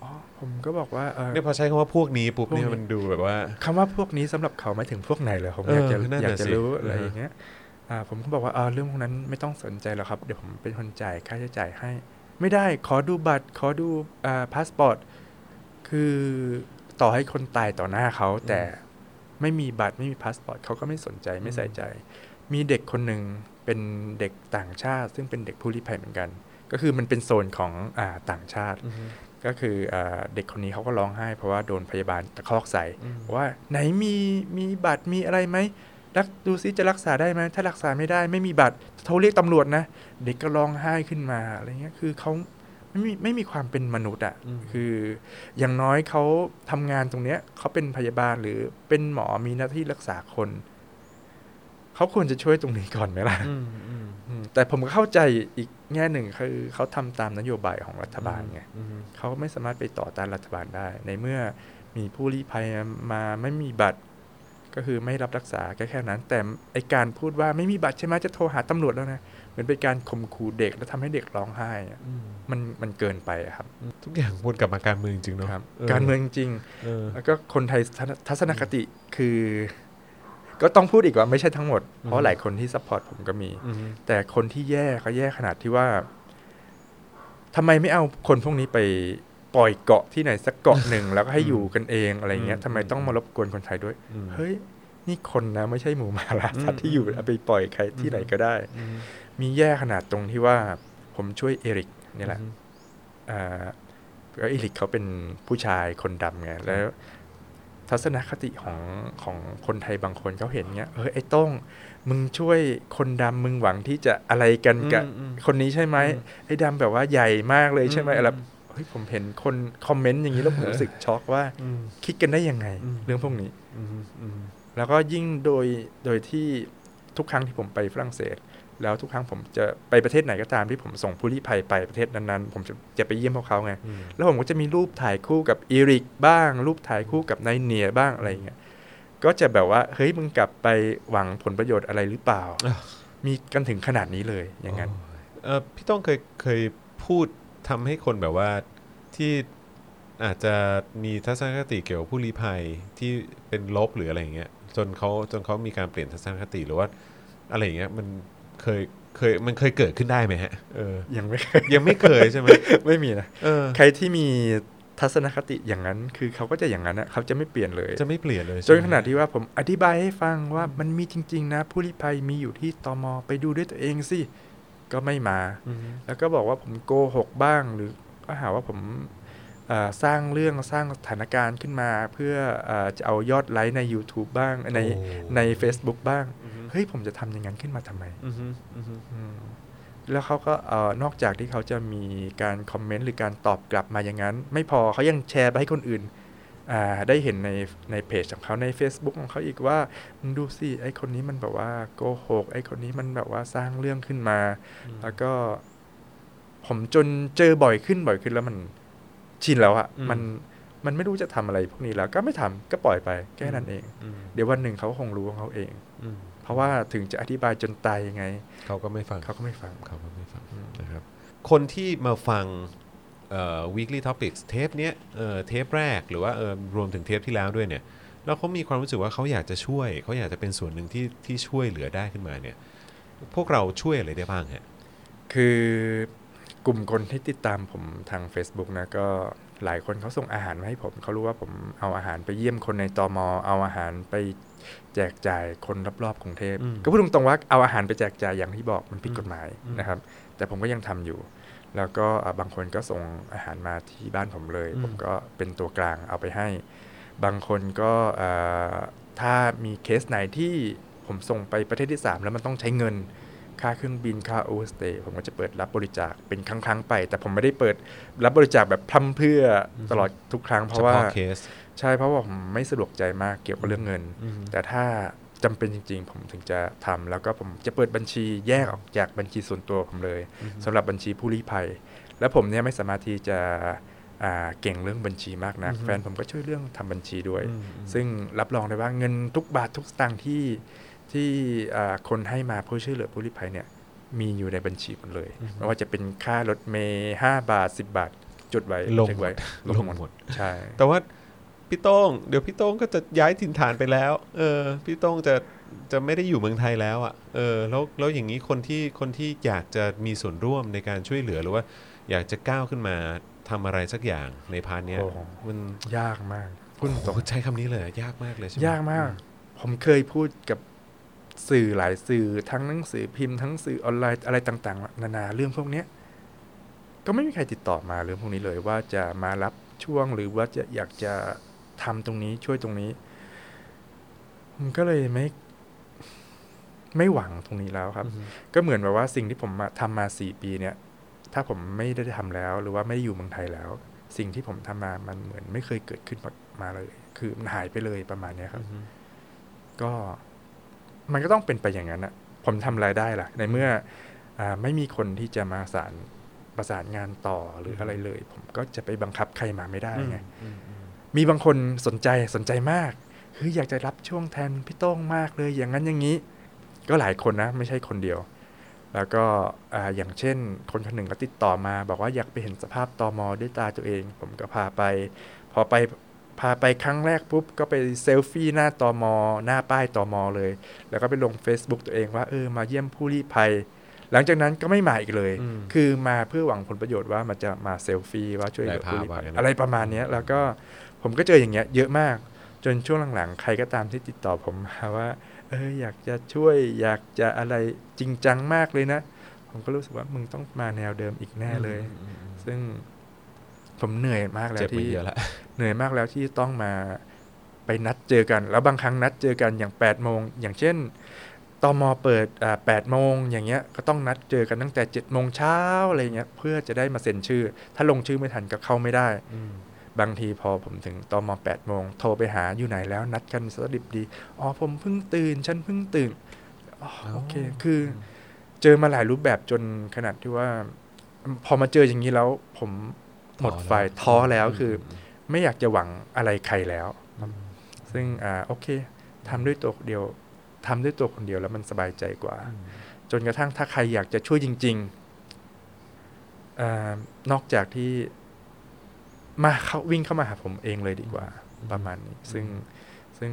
อ๋อผมก็บอกว่าเออเนี่ยพอใช้คำว่าพวกนี้ปุ๊บพวกนี้เนี่ยมันดูแบบว่าคำว่าพวกนี้สำหรับเขาหมายถึงพวกไหนเหรอผมเอออยากจะนั่นอยากน่ะจะสิรู้อะไรอือฮะอย่างเงี้ยอ่าผมก็บอกว่าอ่าเรื่องพวกนั้นไม่ต้องสนใจหรอกครับเดี๋ยวผมเป็นคนจ่ายค่าใช้จ่ายให้ ไม่ได้ขอดูบัตร ขอดูอ่าพาสปอร์ตคือต่อให้คนตายต่อหน้าเขาแต่ ไม่มีบัตรไม่มีพาสปอร์ตเขาก็ไม่สนใจไม่ใส่ใจ มีเด็กคนหนึ่งเป็นเด็กต่างชาติ ซึ่งเป็นเด็กผู้ลี้ภัยเหมือนกัน ก็คือมันเป็นโซนของอ่าต่างชาติอือฮึก็คืออาเด็กคนนี้เขาก็ร้องไห้ เพราะว่าโดนพยาบาลตะคอกใส่อืมว่าไหนมีมีบัตรมีอะไรไหมรักดูซิจะรักษาได้ไหมถ้ารักษาไม่ได้ไม่มีบัตรโทรเรียกตำรวจนะ เด็กก็ร้องไห้ขึ้นมาอะไรเงี้ยคือเขา ไม่มีไม่มีความเป็นมนุษย์อะ่ะอืมคืออย่างน้อยเขาทำงานตรงเนี้ยเขาเป็นพยาบาลหรือเป็นหมอมีหน้าที่รักษาคนเขาควรจะช่วยตรงนี้ก่อนไหมล่ะอืมอืมอืมแต่ผมก็เข้าใจอีกแง่หนึ่งคือเขาทำตามนโยบายของรัฐบาลไงอืมเขาไม่สามารถไปต่อต้านรัฐบาลได้ ในเมื่อมีผู้ลี้ภัยมาไม่มีบัตร ก็คือไม่รับรักษาแค่แค่นั้น แต่ไอการพูดว่าไม่มีบัตรใช่ไหมจะโทรหาตำรวจแล้วนะ เหมือนเป็นการข่มขู่เด็กแล้วทำให้เด็กร้องไห้อะอืมมันมันเกินไปอะครับ ทุกอย่างวนกลับมาการเมืองจริงเนาะครับการเมืองจริงเออแล้วก็คนไทยทัศนทัศนคติคือ ก็ต้องพูดอีกว่าไม่ใช่ทั้งหมด อืมเพราะหลายคนที่ support ผมก็มีอืมแต่คนที่แย่เขาแย่ขนาดที่ว่าทำไมไม่เอาคนพวกนี้ไปปล่อยเกาะที่ไหนสักเกาะหนึ่งแล้วก็ให้อยู่กันเองอะไรเงี้ยทำไมต้องมารบกวนคนไทยด้วยอืมเฮ้ย นี่คนนะ ไม่ใช่หมูหมาล่าสัตอืว์มที่อยู่เอาไปปล่อยใครที่ไหนก็ได้อื มมีแย่ขนาดตรงที่ว่าผมช่วยเอริกนี่แหละอืมอ่าแล้วเอริกเขาเป็นผู้ชายคนดำไงแล้วทัศนคติของของคนไทยบางคนเขาเห็นเงี้ยเฮ้ยไอ้โต้งมึงช่วยคนดำมึงหวังที่จะอะไรกันกับอืมอืมคนนี้ใช่ไหมอืมไอ้ดำแบบว่าใหญ่มากเลยใช่ไหมอืมอะไรเฮ้ยผมเห็นคนคอมเมนต์อย่างนี้แล้วผมรู้สึกช็อกว่าอืมคิดกันได้ยังไงอืมเรื่องพวกนี้อืมอืมแล้วก็ยิ่งโดยโดยที่ทุกครั้งที่ผมไปฝรั่งเศส แล้วทุกครั้งผมจะไปประเทศไหนก็ตามที่ผมส่งผู้ลี้ภัยไปประเทศนั้นๆ ผมจะจะไปเยี่ยมพวกเขาไงอืมแล้วผมก็จะมีรูปถ่ายคู่กับอีริกบ้าง รูปถ่ายคู่กับนายเนียบ้างอะไรอย่างเงี้ย ก็จะแบบว่าเฮ้ยมึงกลับไปหวังผลประโยชน์อะไรหรือเปล่าอ้าวมีกันถึงขนาดนี้เลยอย่างนั้นเออพี่ต้องเคยเคยพูดทำให้คนแบบว่าที่อาจจะมีทัศนคติเกี่ยวกับผู้ลี้ภัยที่เป็นลบหรืออะไรอย่างเงี้ยจนเขาจนเขามีการเปลี่ยนทัศนคติหรือว่าอะไรอย่างเงี้ยมัน เคยเคยมันเคยเกิดขึ้นได้ไหมฮะเออยังไม่เคยยังไม่เคยใช่ไหมไม่มีนะเออใครที่มีทัศนคติอย่างนั้น คือเขาก็จะอย่างนั้นนะเขาจะไม่เปลี่ยนเลย จะไม่เปลี่ยนเลยจนขนาดที่ว่าผมอธิบายให้ฟังว่ามันมีจริง ๆ นะ ผู้ลี้ภัยมีอยู่ที่ตมไปดูด้วยตัวเองสิก็ไม่มาอืมแล้วก็บอกว่าผมโกหกบ้างหรือก็หาว่าผมเอ่อสร้างเรื่องสร้างสถานการณ์ขึ้นมา เพื่อเออจะเอายอดไลค์ใน YouTube บ้างในโอ้ใน Facebook บ้างอืม เฮ้ยผมจะทำอย่างนั้นขึ้นมาทำไมอืมอืมอืมอืมแล้วเขาก็เออนอกจากที่เขาจะมีการคอมเมนต์หรือการตอบกลับมาอย่างนั้น ไม่พอเขายังแชร์ไปให้คนอื่นอ่าได้เห็นในในเพจของเขาใน Facebook ของเขาอีกว่ามึงดูสิไอคนนี้มันแบบว่าโกหกไอคนนี้มันแบบว่าสร้างเรื่องขึ้นมา แล้วก็ ผมจนเจอบ่อยขึ้นบ่อยขึ้นแล้วมันชินแล้วอะอืมมันมันไม่รู้จะทำอะไรพวกนี้แล้ว ก็ไม่ทำก็ปล่อยไปแค่นั้นเองอืมเดี๋ยววันหนึ่งเขาคงรู้ของเขาเองอืมเพ ราะว่าถึงจะอธิบายจนตายยังไง เขาก็ไม่ฟังเขาก็ไม่ฟังเขาก็ไม่ฟังอืมนะครับ คนที่มาฟังเอ่อ weekly topics เทปเนี้ยเอ่อเทปแรกหรือว่าเออรวมถึงเทปที่แล้วด้วยเนี่ยแล้วเขามีความรู้สึกว่าเขาอยากจะช่วย เขาอยากจะเป็นส่วนหนึ่งที่ที่ช่วยเหลือได้ขึ้นมาเนี่ย พวกเราช่วยอะไรได้บ้างฮะคือกลุ่มคนที่ติดตามผมทาง Facebook นะก็ หลายคนเขาส่งอาหารมาให้ผมเขารู้ว่าผมเอาอาหารไปเยี่ยมคนในตอมอเอาอาหารไปแจกจ่ายคนรอบๆกรุงเทพอืมก็พูดตรงๆว่าเอาอาหารไปแจกจ่ายอย่างที่บอกมันผิดอืมกฎหมายอืมนะครับ แต่ผมก็ยังทำอยู่ แล้วก็อะบางคนก็ส่งอาหารมาที่บ้านผมเลย ผมก็เป็นตัวกลางเอาไปให้ บางคนก็เอ่อถ้ามีเคสไหนที่ผมส่งไปประเทศที่ 3 แล้วมันต้องใช้เงิน ค่าเครื่องบินค่า overstay ผมก็จะเปิดรับบริจาคเป็นครั้งๆไป แต่ผมไม่ได้เปิดรับบริจาคแบบพร่ำเพรื่อ อืมตลอดทุกครั้งเพราะว่า เฉพาะเคสใช่เพราะว่าผมไม่สะดวกใจมากเกี่ยวกับเรื่องเงินอืมแต่ถ้าจำเป็นจริง ๆ ผมถึงจะทำแล้วก็ผมจะเปิดบัญชีแยกออกจากบัญชีส่วนตัวผมเลยสำหรับบัญชีผู้ลี้ภัย แล้วผมเนี่ยไม่สามารถที่จะอ่าเก่งเรื่องบัญชีมากนักอือฮึแฟนผมก็ช่วยเรื่องทำบัญชีด้วยอืมอืมซึ่งรับรองได้ว่าเงินทุกบาททุกสตางค์ที่ ที่อ่าคนให้มาเพื่อช่วยเหลือผู้ลี้ภัยเนี่ยมีอยู่ในบัญชีหมดเลยอือฮึไม่ว่าจะเป็นค่ารถเมย์ห้าบาทสิบาท จุดไว้ลงเช็คไว้ลงหมดใช่ แต่ว่าพี่โต้งเดี๋ยวพี่โต้งก็จะย้ายถิ่นฐานไปแล้ว เออ พี่โต้งจะจะไม่ได้อยู่เมืองไทยแล้วอะ เออ แล้วแล้วอย่างนี้คนที่คนที่อยากจะมีส่วนร่วมในการช่วยเหลือหรือว่า อยากจะก้าวขึ้นมาทำอะไรสักอย่างในพาร์ทเนี้ยโอ้โหมันยากมากพูดตรงโอ้โหใช้คำนี้เลย ยากมากเลยใช่ไหมยากมาก ผมเคยพูดกับ สื่อหลายสื่อทั้งหนังสือพิมพ์ทั้งสื่อออนไลน์อะไรต่างๆ นานาเรื่องพวกเนี้ยก็ไม่มีใครติดต่อมาเรื่องพวกนี้เลยว่าจะมารับช่วงหรือว่าจะอยากจะทำตรงนี้ช่วยตรงนี้ผมก็เลยไม่ ไม่หวังตรงนี้แล้วครับอืมก็เหมือนแบบว่าสิ่งที่ผมมาทำมาสี่ปีเนี่ย ถ้าผมไม่ได้ทำแล้ว หรือว่าไม่ได้อยู่เมืองไทยแล้ว สิ่งที่ผมทำมามันเหมือนไม่เคยเกิดขึ้นมามาเลย คือมันหายไปเลยประมาณเนี้ยครับอืมก็ มันก็ต้องเป็นไปอย่างนั้นอะผมทำรายได้ล่ะ ในเมื่ออาไม่มีคนที่จะมาสารประสานงานต่อหรืออะไรเลย ผมก็จะไปบังคับใครมาไม่ได้ไงอืมอืมมีบางคนสนใจสนใจมากเฮ้ยอยากจะรับช่วงแทนพี่โต้งมากเลย อย่างนั้นอย่างนี้ ก็หลายคนนะ ไม่ใช่คนเดียว แล้วก็อ่าอย่างเช่น คนคนหนึ่งก็ติดต่อมา บอกว่าอยากไปเห็นสภาพตอมอด้วยตาตัวเอง ผมก็พาไป พอไป พาไปครั้งแรกปุ๊บก็ไปเซลฟี่หน้าตอมอหน้าป้ายตอมอเลย แล้วก็ไปลง Facebook ตัวเองว่าเออมาเยี่ยมผู้ลี้ภัย หลังจากนั้นก็ไม่มาอีกเลยอืมคือมาเพื่อหวังผลประโยชน์ว่ามันจะมาเซลฟี่ว่าช่วยเหลือผู้ลี้ภัยได้ภาพไว้นะอะไรประมาณเนี้ยแล้วก็ผมก็เจออย่างเงี้ยเยอะมากจนช่วงหลังๆ ใครก็ตามที่ติดต่อผมมาว่าเอออยากจะช่วยอยากจะอะไรจริงจังมากเลยนะ ผมก็รู้สึกว่ามึงต้องมาแนวเดิมอีกแน่เลยอืมอืมซึ่ง ผมเหนื่อยมากแล้เจ็บวมาที่เยอะละเหนื่อยมากแล้วที่ต้องมาไปนัดเจอกัน แล้วบางครั้งนัดเจอกันอย่าง8ปดโมงอย่างเช่นตมเปิดอ่าแปดโมงอย่างเงี้ยก็ต้องนัดเจอกันตั้งแต่7จ็ดโมงเช้าอะไรเงี้ยเพื่อจะได้มาเซ็นชื่อ ถ้าลงชื่อไม่ทันก็เข้าไม่ได้อืมบางทีพอผมถึงตมแปดโมงโทรไปหาอยู่ไหนแล้วนัดกันสดิบดี อ๋อผมเพิ่งตื่น ฉันเพิ่งตื่นอ๋อโอเคคือเจอมาหลายรูปแบบจนขนาดที่ว่า พอมาเจออย่างนี้แล้วผม หมดไฟท้อแล้วคือไม่อยากจะหวังอะไรใครแล้ว ซึ่งอ่าโอเคทำด้วยตัวเดียวทำด้วยตัวคนเดียวแล้วมันสบายใจกว่า จนกระทั่งถ้าใครอยากจะช่วยจริงๆอานอกจากที่มาเขาวิ่งเข้ามาหาผมเองเลยดีกว่าประมาณนี้ ซึ่งซึ่ง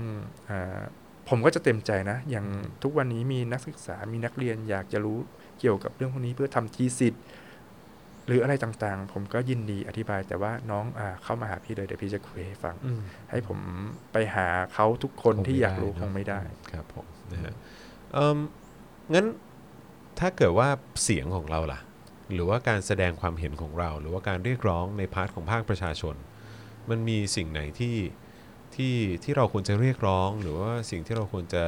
ผมก็จะเต็มใจนะ อย่างทุกวันนี้มีนักศึกษามีนักเรียนอยากจะรู้เกี่ยวกับเรื่องพวกนี้เพื่อทำทีสิทธิ์ หรืออะไรต่างๆ ผมก็ยินดีอธิบาย แต่ว่าน้องอเข้ามาหาพี่เลยเดี๋ยวพี่จะคุยให้ฟัง ให้ผมไปหาเขาทุกคนที่อยากรู้คงไม่ได้ครับผมนะฮะงั้นถ้าเกิดว่าเสียงของเราล่ะ หรือว่าการแสดงความเห็นของเรา หรือว่าการเรียกร้องใน part ของภาคประชาชน มันมีสิ่งไหนที่ที่ที่เราควรจะเรียกร้อง หรือว่าสิ่งที่เราควรจะ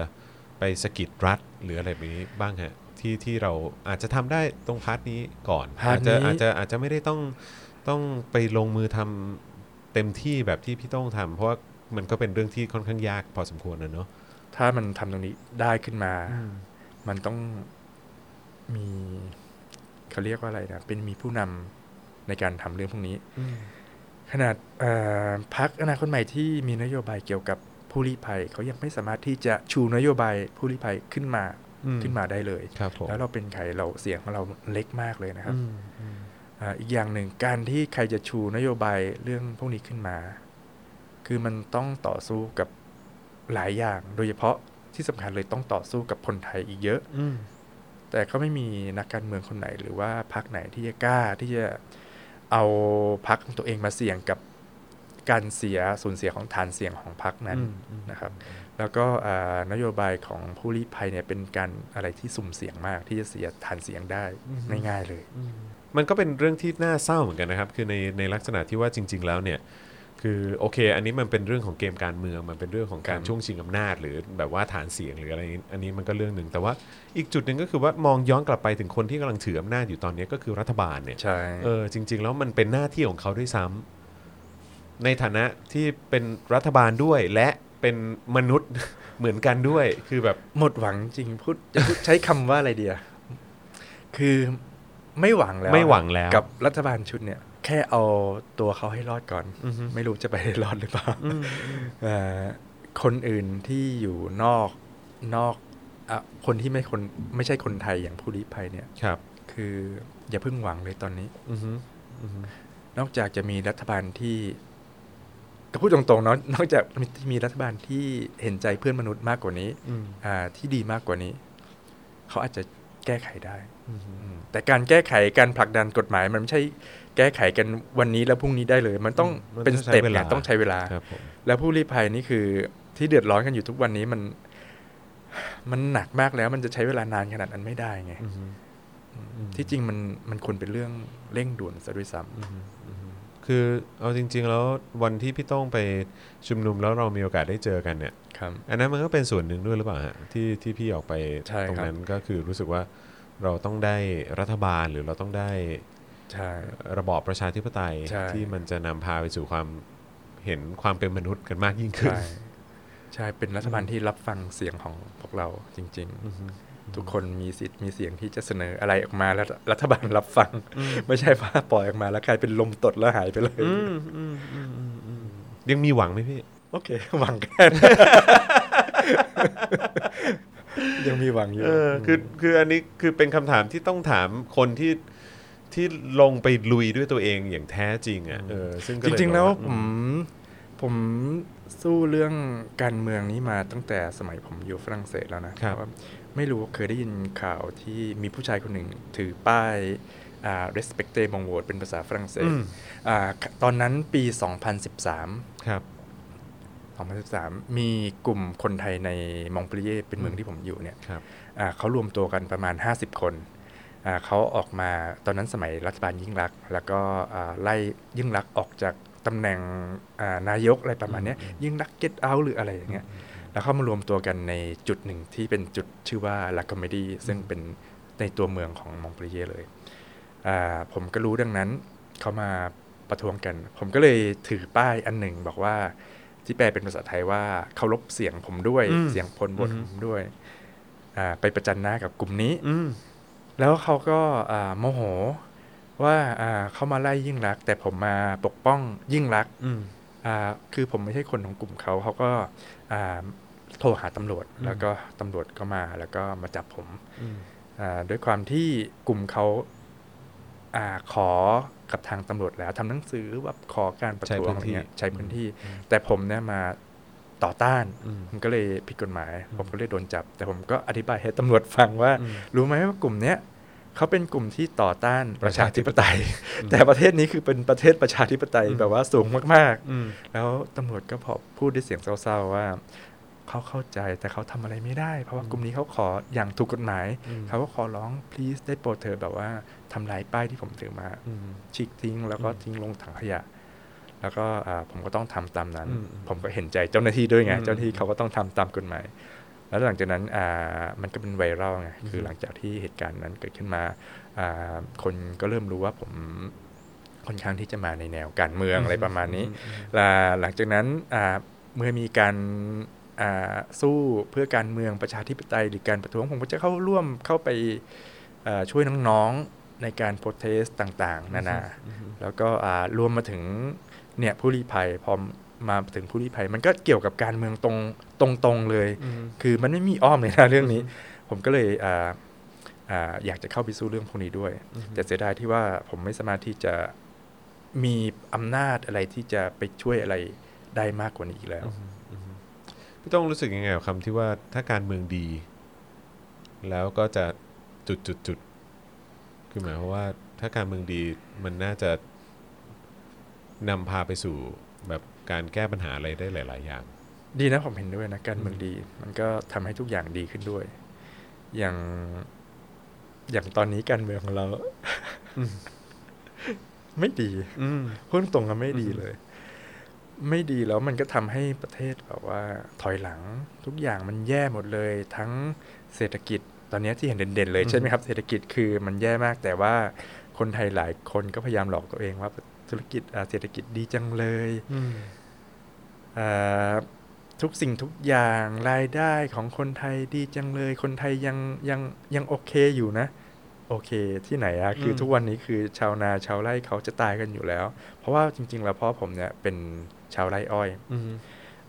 ไปสะกิดรัฐหรืออะไรแบบนี้บ้างฮะ ที่ที่เราอาจจะทำได้ตรง part นี้ก่อน อาจจะอาจจะอาจจะไม่ได้ต้องต้องไปลงมือทำเต็มที่แบบที่พี่ต้องทำเพราะว่ามันก็เป็นเรื่องที่ค่อนข้างยากพอสมควรนะเนาะถ้ามันทำตรงนี้ได้ขึ้นมา มันต้องมีเขาเรียกว่าอะไรนะเป็นมีผู้นำในการทำเรื่องพวกนี้ขนาดพักอนาคตใหม่ที่มีนโยบายเกี่ยวกับผู้ลี้ภัยเขายังไม่สามารถที่จะชูนโยบายผู้ลี้ภัยขึ้นมา ขึ้นมาได้เลยแล้วเราเป็นใครเราเสียงของเราเล็กมากเลยนะครับอีกอย่างหนึ่งการที่ใครจะชูนโยบายเรื่องพวกนี้ขึ้นมา คือมันต้องต่อสู้กับหลายอย่าง โดยเฉพาะที่สำคัญเลยต้องต่อสู้กับคนไทยอีกเยอะแต่ก็ไม่มีนักการเมืองคนไหน หรือว่าพรรคไหนที่จะกล้าที่จะเอาพรรคของตัวเองมาเสี่ยงกับการเสียสูญเสียของฐานเสียงของพรรคนั้นนะครับ แล้วก็นโยบายของผู้ลี้ภัยเนี่ยเป็นการอะไรที่สุ่มเสี่ยงมากที่จะเสียฐานเสียงได้ง่ายๆเลย มันก็เป็นเรื่องที่น่าเศร้าเหมือนกันนะครับ คือในในลักษณะที่ว่าจริง ๆ แล้วเนี่ยคือโอเค อันนี้มันเป็นเรื่องของเกมการเมืองมันเป็นเรื่องของการช่วงชิงอำนาจ หรือแบบว่าฐานเสียงหรืออะไรอันนี้มันก็เรื่องหนึ่งแต่ว่าอีกจุดหนึ่งก็คือว่ามองย้อนกลับไปถึงคนที่กำลังถืออำนาจอยู่ตอนนี้ก็คือรัฐบาลเนี่ยใช่เออจริง ๆ แล้วมันเป็นหน้าที่ของเขาด้วยซ้ำในฐานะที่เป็นรัฐบาลด้วยและ เป็นมนุษย์เหมือนกันด้วย คือแบบหมดหวังจริงพูดจะพูดใช้คำว่าอะไรเดียคือไม่หวังแล้วไม่หวังแล้ว กับรัฐบาลชุดเนี่ย แค่เอาตัวเขาให้รอดก่อน ไม่รู้จะไปรอดหรือเปล่าคนอื่นที่อยู่นอกนอกอคนที่ไม่คนไม่ใช่คนไทยอย่างผู้ลี้ภัยเนี่ยครับ คืออย่าเพิ่งหวังเลยตอนนี้นอกจากจะมีรัฐบาลที่ ก็พูดตรงๆเนาะนอกจากมีรัฐบาลที่เห็นใจเพื่อนมนุษย์มากกว่านี้อ่าที่ดีมากกว่านี้ เขาอาจจะแก้ไขได้แต่การแก้ไขการผลักดันกฎหมาย มันไม่ใช่แก้ไขกันวันนี้แล้วพรุ่งนี้ได้เลย มันต้องเป็นสเต็ปเนี่ยต้องใช้เวลา แล้วผู้รีภัยนี่คือที่เดือดร้อนกันอยู่ทุกวันนี้มัน มันหนักมากแล้วมันจะใช้เวลานานขนาดนั้นไม่ได้ไงที่จริงมันมันควรเป็นเรื่องเร่งด่วนซะด้วยซ้ำ คือเอาจริง ๆ แล้ววันที่พี่ต้องไปชุมนุมแล้วเรามีโอกาสได้เจอกันเนี่ยอันนั้นมันก็เป็นส่วนหนึ่งด้วยหรือเปล่าฮะที่ที่พี่ออกไปตรงนั้นก็คือรู้สึกว่าเราต้องได้รัฐบาลหรือเราต้องได้ระบอบประชาธิปไตยที่มันจะนำพาไปสู่ความเห็นความเป็นมนุษย์กันมากยิ่งขึ้นใช่เป็นรัฐบาลที่รับฟังเสียงของพวกเราจริง ๆ ทุกคนมีสิทธิ์มีเสียงที่จะเสนออะไรออกมาแล้วรัฐบาลรับฟัง ไม่ใช่ว่าปล่อยออกมาแล้วกลายเป็นลมตดแล้วหายไปเลยยังมีหวังไหมพี่ โอเค หวังกันยังมีหวังอยู่คือคืออันนี้คือเป็นคำถามที่ต้องถามคนที่ที่ลงไปลุยด้วยตัวเองอย่างแท้จริง อะเออซึ่งจริง ๆ แล้วผมผมสู้เรื่องการเมืองนี้มาตั้งแต่สมัยผมอยู่ฝรั่งเศสแล้วนะครับ ไม่รู้เคยได้ยินข่าวที่มีผู้ชายคนหนึ่งถือป้าย respecte mon vote เป็นภาษาฝรั่งเศส ตอนนั้นปี 2013 ครับ 2013 มีกลุ่มคนไทยใน Montpellier เป็นเมืองที่ผมอยู่เนี่ยเขารวมตัวกันประมาณ 50 คนเขาออกมาตอนนั้นสมัยรัฐบาลยิ่งลักษณ์ แล้วก็ไล่ยิ่งลักษณ์ออกจากตำแหน่งนายกอะไรประมาณนี้ยิ่งลักษณ์ get out หรืออะไรอย่างเงี้ย แล้วเขามารวมตัวกันในจุดหนึ่งที่เป็นจุดชื่อว่า La Comédie ซึ่งเป็นในตัวเมืองของมองปรีเย่เลย ผมก็รู้ดังนั้นเขามาประท้วงกัน ผมก็เลยถือป้ายอันหนึ่งบอกว่าที่แปลเป็นภาษาไทยว่าเคารพเสียงผมด้วยเสียงพลบทผมด้วยอ่าไปประจันหน้ากับกลุ่มนี้อืมแล้วเขาก็อ่าโมโหว่าอ่าเขามาไล่ยิ่งรักษณ์แต่ผมมาปกป้องยิ่งรักษณ์อืมอ่าคือผมไม่ใช่คนของกลุ่มเขาเขาก็อ่า โทรหาตำรวจอืมแล้วก็ตำรวจก็มาแล้วก็มาจับผมอืมอ่าด้วยความที่กลุ่มเขาอ่าขอกับทางตำรวจแล้วทำหนังสือว่าขอการประท้วงอะไรเงี้ยใช้พื้นที่ แต่ผมเนี่ยมาต่อต้านอืมมันก็เลยผิดกฎหมาย ผมก็เลยโดนจับ แต่ผมก็อธิบายให้ตำรวจฟังว่าอืมรู้ไหมว่ากลุ่มเนี้ยเขาเป็นกลุ่มที่ต่อต้านประชาธิปไตยอืมแต่ประเทศนี้คือเป็นประเทศประชาธิปไตยอืมแบบว่าสูงมากอืมๆแล้วตำรวจก็พอพูดด้วยเสียงเศร้าๆว่า เขาเข้าใจแต่เขาทำอะไรไม่ได้ เพราะว่ากลุ่มนี้เขาขออย่างถูกกฎหมายอืมเขาก็ขอร้อง please ได้โปรดเธอะแบบว่าทำลายป้ายที่ผมถือมาอืมฉีกทิ้ง แล้วก็อืมทิ้งลงถังขยะ แล้วก็อ่าผมก็ต้องทำตามนั้นอืมผมก็เห็นใจเจ้าหน้าที่ด้วยไงอืมเจ้าหน้าที่เขาก็ต้องทำตามกฎหมาย แล้วหลังจากนั้นอ่ามันก็เป็นไวรัลไงอืมคือหลังจากที่เหตุการณ์นั้นเกิดขึ้นมาอ่าคนก็เริ่มรู้ว่าผมค่อนข้างที่จะมาในแนวการเมืองอะไรประมาณนี้ลาหลังจากนั้นอ่าเมื่อมีการอ่า สู้เพื่อการเมืองประชาธิปไตยหรือการประท้วงผมก็จะเข้าร่วมเข้าไปอ่าช่วยน้องๆในการโปรเทสต่างๆ นานาอืมแล้วก็อ่ารวมมาถึงเนี่ยผู้ลี้ภัยพอมาถึงผู้ลี้ภัย มันก็เกี่ยวกับการเมืองตรงตรงๆเลยอืมคือมันไม่มีอ้อมเลยนะเรื่องนี้ ผมก็เลยอ่าอ่าอยากจะเข้าไปสู้เรื่องพวกนี้ด้วยอืมแต่เสียดายที่ว่าผมไม่สามารถที่จะมีอำนาจอะไรที่จะไปช่วยอะไรได้มากกว่านี้อีกแล้วอืม พี่ต้องรู้สึกยังไงกับคำที่ว่าถ้าการเมืองดี แล้วก็จะจุดจุดจุดคือหมายความว่าถ้าการเมืองดีมันน่าจะนำพาไปสู่แบบการแก้ปัญหาอะไรได้หลาย ๆ อย่าง ดีนะผมเห็นด้วยนะการเมืองดี มันก็ทำให้ทุกอย่างดีขึ้นด้วย อย่างอย่างตอนนี้การเมืองของเราอืมไม่ดีอืมพูดตรงๆกันไม่ดีเลย ไม่ดีแล้วมันก็ทำให้ประเทศแบบว่าถอยหลังทุกอย่างมันแย่หมดเลย ทั้งเศรษฐกิจตอนนี้ที่เห็นเด่นๆเลยอืมใช่ไหมครับ เศรษฐกิจคือมันแย่มากแต่ว่าคนไทยหลายคนก็พยายามหลอกตัวเองว่าธุรกิจอ่าเศรษฐกิจดีจังเลยอืมอ่าทุกสิ่งทุกอย่างรายได้ของคนไทยดีจังเลย คนไทยยังยังยังโอเคอยู่นะ โอเคที่ไหนอะคืออมทุกวันนี้คือชาวนาชาวไร่เขาจะตายกันอยู่แล้ว เพราะว่าจริง ๆ แล้วพ่อผมเนี่ยเป็น ชาวไร่อ้อยอืม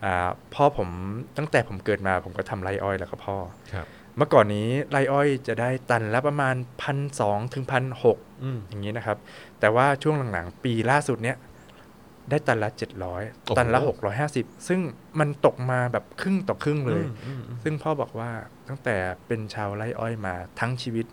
อ่าพ่อผมตั้งแต่ผมเกิดมาผมก็ทำไร่อ้อยแล้วก็พ่อครับเมื่อก่อนนี้ไร่อ้อยจะได้ตันละประมาณพันสองถึงพันหกอืมอย่างนี้นะครับ แต่ว่าช่วงหลังๆ ปีล่าสุดเนี้ยได้ตันละโอ้โห700ตันละ650ซึ่งมันตกมาแบบครึ่งต่อครึ่งเลยอืมอืมอืมซึ่งพ่อบอกว่าตั้งแต่เป็นชาวไร่อ้อยมาทั้งชีวิต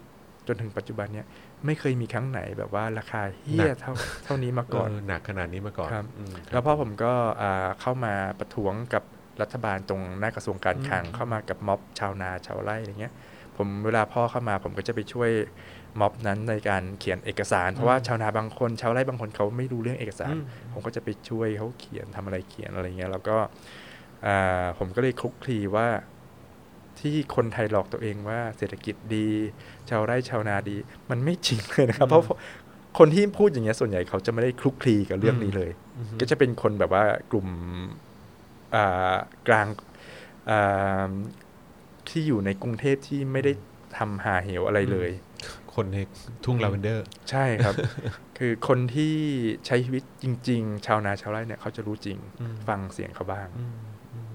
จนถึงปัจจุบันเนี้ย ไม่เคยมีครั้งไหนแบบว่าราคาเฮี้ยเท่าเท่านี้มาก่อนเออหนักขนาดนี้มาก่อนครับอืมแล้วพ่อผมก็อ่าเข้ามาประท้วงกับรัฐบาลตรงหน้ากระทรวงการคลังอืมเข้ามากับม็อบชาวนาชาวไร่อะไรเงี้ย ผมเวลาพ่อเข้ามาผมก็จะไปช่วยม็อบนั้นในการเขียนเอกสาร เพราะว่าชาวนาบางคนชาวไร่บางคนเขาไม่รู้เรื่องเอกสารอืมผมก็จะไปช่วยเขาเขียนทำอะไรเขียนอะไรเงี้ยแล้วก็อ่าผมก็เลยคลุกคลีว่า ที่คนไทยหลอกตัวเองว่าเศรษฐกิจดี ชาวไร่ชาวนาดี มันไม่จริงเลยนะครับ เพราะคนที่พูดอย่างเงี้ยส่วนใหญ่เขาจะไม่ได้คลุกคลีกับเรื่องนี้เลยอืมก็จะเป็นคนแบบว่ากลุ่มอ่ากลางอ่าที่อยู่ในกรุงเทพที่ไม่ได้ทำห่าเหวอะไรเลย คนในทุ่งลาเวนเดอร์ ใช่ครับ คือคนที่ใช้ชีวิตจริง ๆ ชาวนาชาวไร่เนี่ยเขาจะรู้จริงอืมฟังเสียงเขาบ้างอืมอืม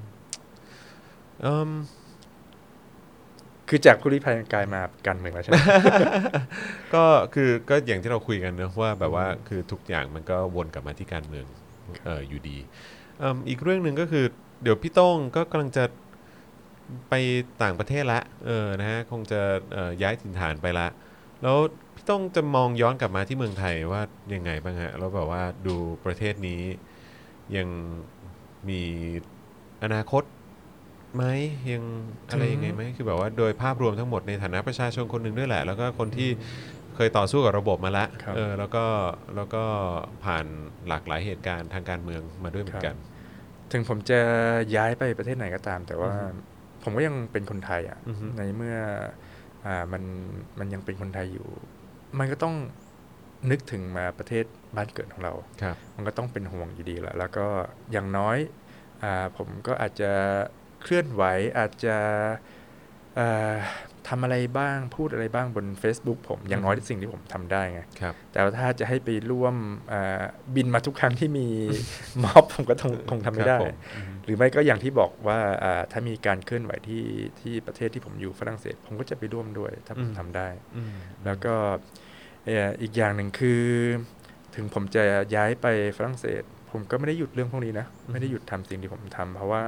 เอิ่ม คือจากผู้ลี้ภัยกลายมาการเมืองแล้วใช่ไหมก็คือก็อย่างที่เราคุยกันเนอะว่าแบบว่าคือทุกอย่างมันก็วนกลับมาที่การเมืองเอออยู่ดีอีกเรื่องหนึ่งก็คือเดี๋ยวพี่ต้งก็กำลังจะไปต่างประเทศละเออนะฮะคงจะย้ายถิ่นฐานไปละ แล้วพี่ต้งจะมองย้อนกลับมาที่เมืองไทยว่ายังไงบ้างฮะแล้วแบบว่าดูประเทศนี้ยังมีอนาคต ไหมยังอะไรยังไงไหมคือแบบว่าโดยภาพรวมทั้งหมดในฐานะประชาชนคนหนึ่งด้วยแหละ แล้วก็คนที่เคยต่อสู้กับระบบมาละครับเออแล้วก็แล้วก็ผ่านหลากหลายเหตุการณ์ทางการเมืองมาด้วยเหมือนกัน ถึงผมจะย้ายไปประเทศไหนก็ตาม แต่ว่าอือฮึผมก็ยังเป็นคนไทยอะอือฮึในเมื่ออ่ามันมันยังเป็นคนไทยอยู่ มันก็ต้องนึกถึงมาประเทศบ้านเกิดของเราครับมันก็ต้องเป็นห่วงอยู่ดีแหละแล้วก็อย่างน้อยอาผมก็อาจจะ เคลื่อนไหวอาจจะอ่าทำอะไรบ้างพูดอะไรบ้างบน Facebook ผมอย่างน้อยอืมสิ่งที่ผมทำได้ไงครับแต่ว่าถ้าจะให้ไปร่วมอ่าบินมาทุกครั้งที่มีม็อบผมก็คงคงทำไม่ได้ครับผมอืมหรือไม่ก็อย่างที่บอกว่าอ่าถ้ามีการเคลื่อนไหวที่ที่ประเทศที่ผมอยู่ฝรั่งเศส ผมก็จะไปร่วมด้วยถ้าผมอืมทำได้อืมแล้วก็เอ่ออีกอย่างหนึ่งคือ ถึงผมจะย้ายไปฝรั่งเศส ผมก็ไม่ได้หยุดเรื่องพวกนี้นะ ไม่ได้หยุดทำสิ่งที่ผมทำเพราะว่า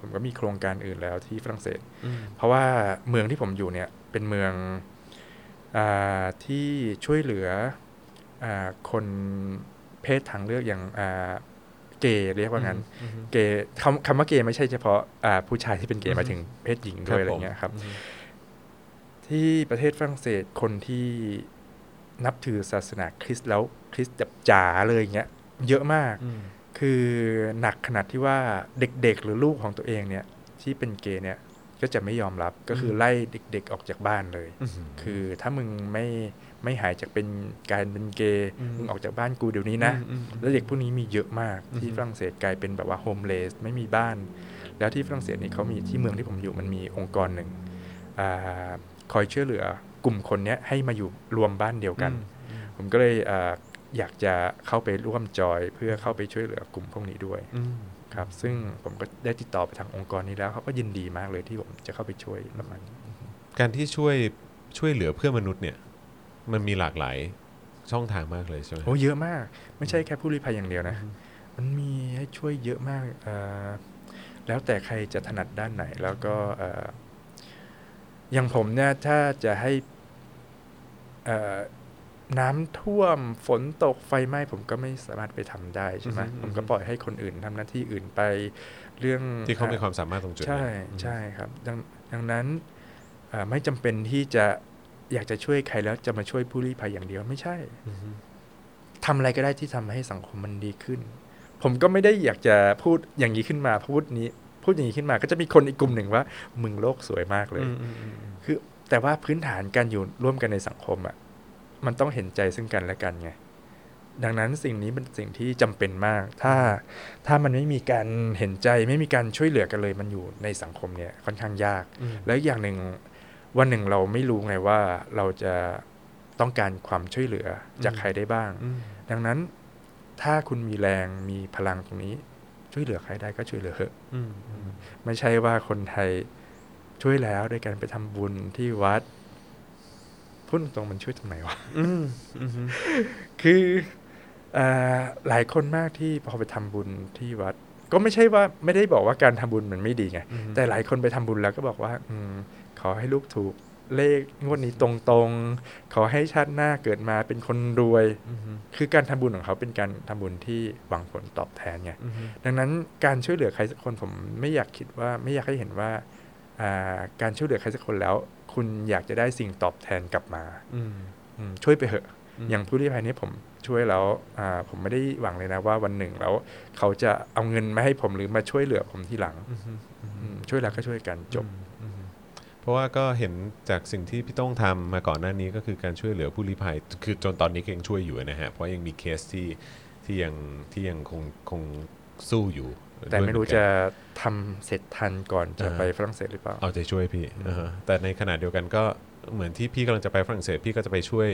ผมก็มีโครงการอื่นแล้วที่ฝรั่งเศสอืมเพราะว่าเมืองที่ผมอยู่เนี่ยเป็นเมืองอาที่ช่วยเหลืออาคนเพศทางเลือกอย่างอ่าเกย์เรียกว่างั้นอืมเกย์คำคำว่าเกย์ไม่ใช่เฉพาะอ่าผู้ชายที่เป็นเกย์หมายถึงเพศหญิงด้วยอะไรเงี้ยครับอืมที่ประเทศฝรั่งเศสคนที่นับถือศาสนาคริสต์แล้วคริสต์แบบจ๋าเลยเงี้ยเยอะมากอืม คือหนักขนาดที่ว่าเด็กๆ หรือลูกของตัวเองเนี่ย ที่เป็นเกย์เนี่ยก็จะไม่ยอมรับก็คือไล่เด็ก ๆออกจากบ้านเลยอืมคือถ้ามึงไม่ไม่หายจากเป็นการเป็นเกย์อืมมึงออกจากบ้านกูเดี๋ยวนี้นะอืมอืมแล้วเด็กพวกนี้มีเยอะมากอืมที่ฝรั่งเศสกลายเป็นแบบว่าโฮมเลสไม่มีบ้าน แล้วที่ฝรั่งเศสนี่เขามีที่เมืองที่ผมอยู่มันมีองค์กรหนึ่งอาคอยช่วยเหลือกลุ่มคนเนี้ยให้มาอยู่รวมบ้านเดียวกัน ผมก็เลย อาอยากจะเข้าไปร่วมจอยเพื่อเข้าไปช่วยเหลือกลุ่มพวกนี้ด้วยอืมครับ ซึ่งผมก็ได้ติดต่อไปทางองค์กรนี้แล้วเขาก็ยินดีมากเลยที่ผมจะเข้าไปช่วยประมาณนี้การที่ช่วยช่วยเหลือเพื่อนมนุษย์เนี่ย มันมีหลากหลายช่องทางมากเลยใช่ไหมโอ้เยอะมาก ไม่ใช่แค่ผู้ลี้ภัยอย่างเดียวนะ มันมีให้ช่วยเยอะมากเอ่อแล้วแต่ใครจะถนัดด้านไหน แล้วก็เอ่ออย่างผมเนี่ยถ้าจะให้เอ่อ น้ำท่วมฝนตกไฟไหม้ผมก็ไม่สามารถไปทำได้ใช่ไหมอือฮึผมก็ปล่อยให้คนอื่นทำหน้าที่อื่นไปเรื่องที่เขามีความสามารถตรงจุดใช่นั้นใช่ครับดังดังนั้นเอ่อไม่จำเป็นที่จะอยากจะช่วยใครแล้วจะมาช่วยผู้ลี้ภัยอย่างเดียวไม่ใช่อืมทำอะไรก็ได้ที่ทำให้สังคมมันดีขึ้น ผมก็ไม่ได้อยากจะพูดอย่างนี้ขึ้นมาพูดนี้ พูดอย่างนี้ขึ้นมา ก็จะมีคนอีกกลุ่มหนึ่งว่า มึงโลกสวยมากเลยอืมอืมอืมอืมคือ แต่ว่าพื้นฐานการอยู่ร่วมกันในสังคมอะ่ะ มันต้องเห็นใจซึ่งกันและกันไงดังนั้นสิ่งนี้เป็นสิ่งที่จำเป็นมาก ถ้าถ้ามันไม่มีการเห็นใจไม่มีการช่วยเหลือกันเลย มันอยู่ในสังคมเนี่ยค่อนข้างยากอืมแล้วอีกอย่างหนึ่งวันหนึ่งเราไม่รู้ไงว่าเราจะต้องการความช่วยเหลือจากใครได้บ้างอืมดังนั้นถ้าคุณมีแรงมีพลังตรงนี้ ช่วยเหลือใครได้ก็ช่วยเหลือเถอะอืมอืมไม่ใช่ว่าคนไทยช่วยแล้วด้วยการไปทำบุญที่วัด พูดตรงๆมันช่วยตรงไหนวะอืมอืมคืออ่าหลายคนมากที่พอไปทำบุญที่วัด ก็ไม่ใช่ว่าไม่ได้บอกว่าการทำบุญมันไม่ดีไงอืมแต่หลายคนไปทำบุญแล้วก็บอกว่า อืมขอให้ลูกถูกเลขงวดนี้ตรงๆ ขอให้ชาติหน้าเกิดมาเป็นคนรวยอืมคือการทำบุญของเขาเป็นการทำบุญที่หวังผลตอบแทนไงอืมดังนั้นการช่วยเหลือใครสักคนผมไม่อยากคิดว่าไม่อยากให้เห็นว่าอ่าการช่วยเหลือใครสักคนแล้ว คุณอยากจะได้สิ่งตอบแทนกลับมาอืมอืมช่วยไปเถอะอืมอย่างผู้ลี้ภัยนี้ผมช่วยแล้วอ่าผมไม่ได้หวังเลยนะว่าวันหนึ่งแล้ว เขาจะเอาเงินมาให้ผมหรือมาช่วยเหลือผมทีหลังอืมอืมอืมช่วยแล้วก็ช่วยกันจบอืมเพราะว่าก็เห็นจากสิ่งที่พี่ต้องทำมาก่อนหน้านี้ก็คือการช่วยเหลือผู้ลี้ภัย คือจนตอนนี้ก็ยังช่วยอยู่นะฮะเพราะยังมีเคสที่ที่ยังที่ยังคงคงสู้อยู่ แต่ไม่รู้ด้วยเหอนกันจะทำเสร็จทันก่อนจะอ่าไปฝรั่งเศสหรือเปล่า เอาใจช่วยพี่อ่าฮะแต่ในขณะเดียวกันก็เหมือนที่พี่กำลังจะไปฝรั่งเศสพี่ก็จะไปช่วย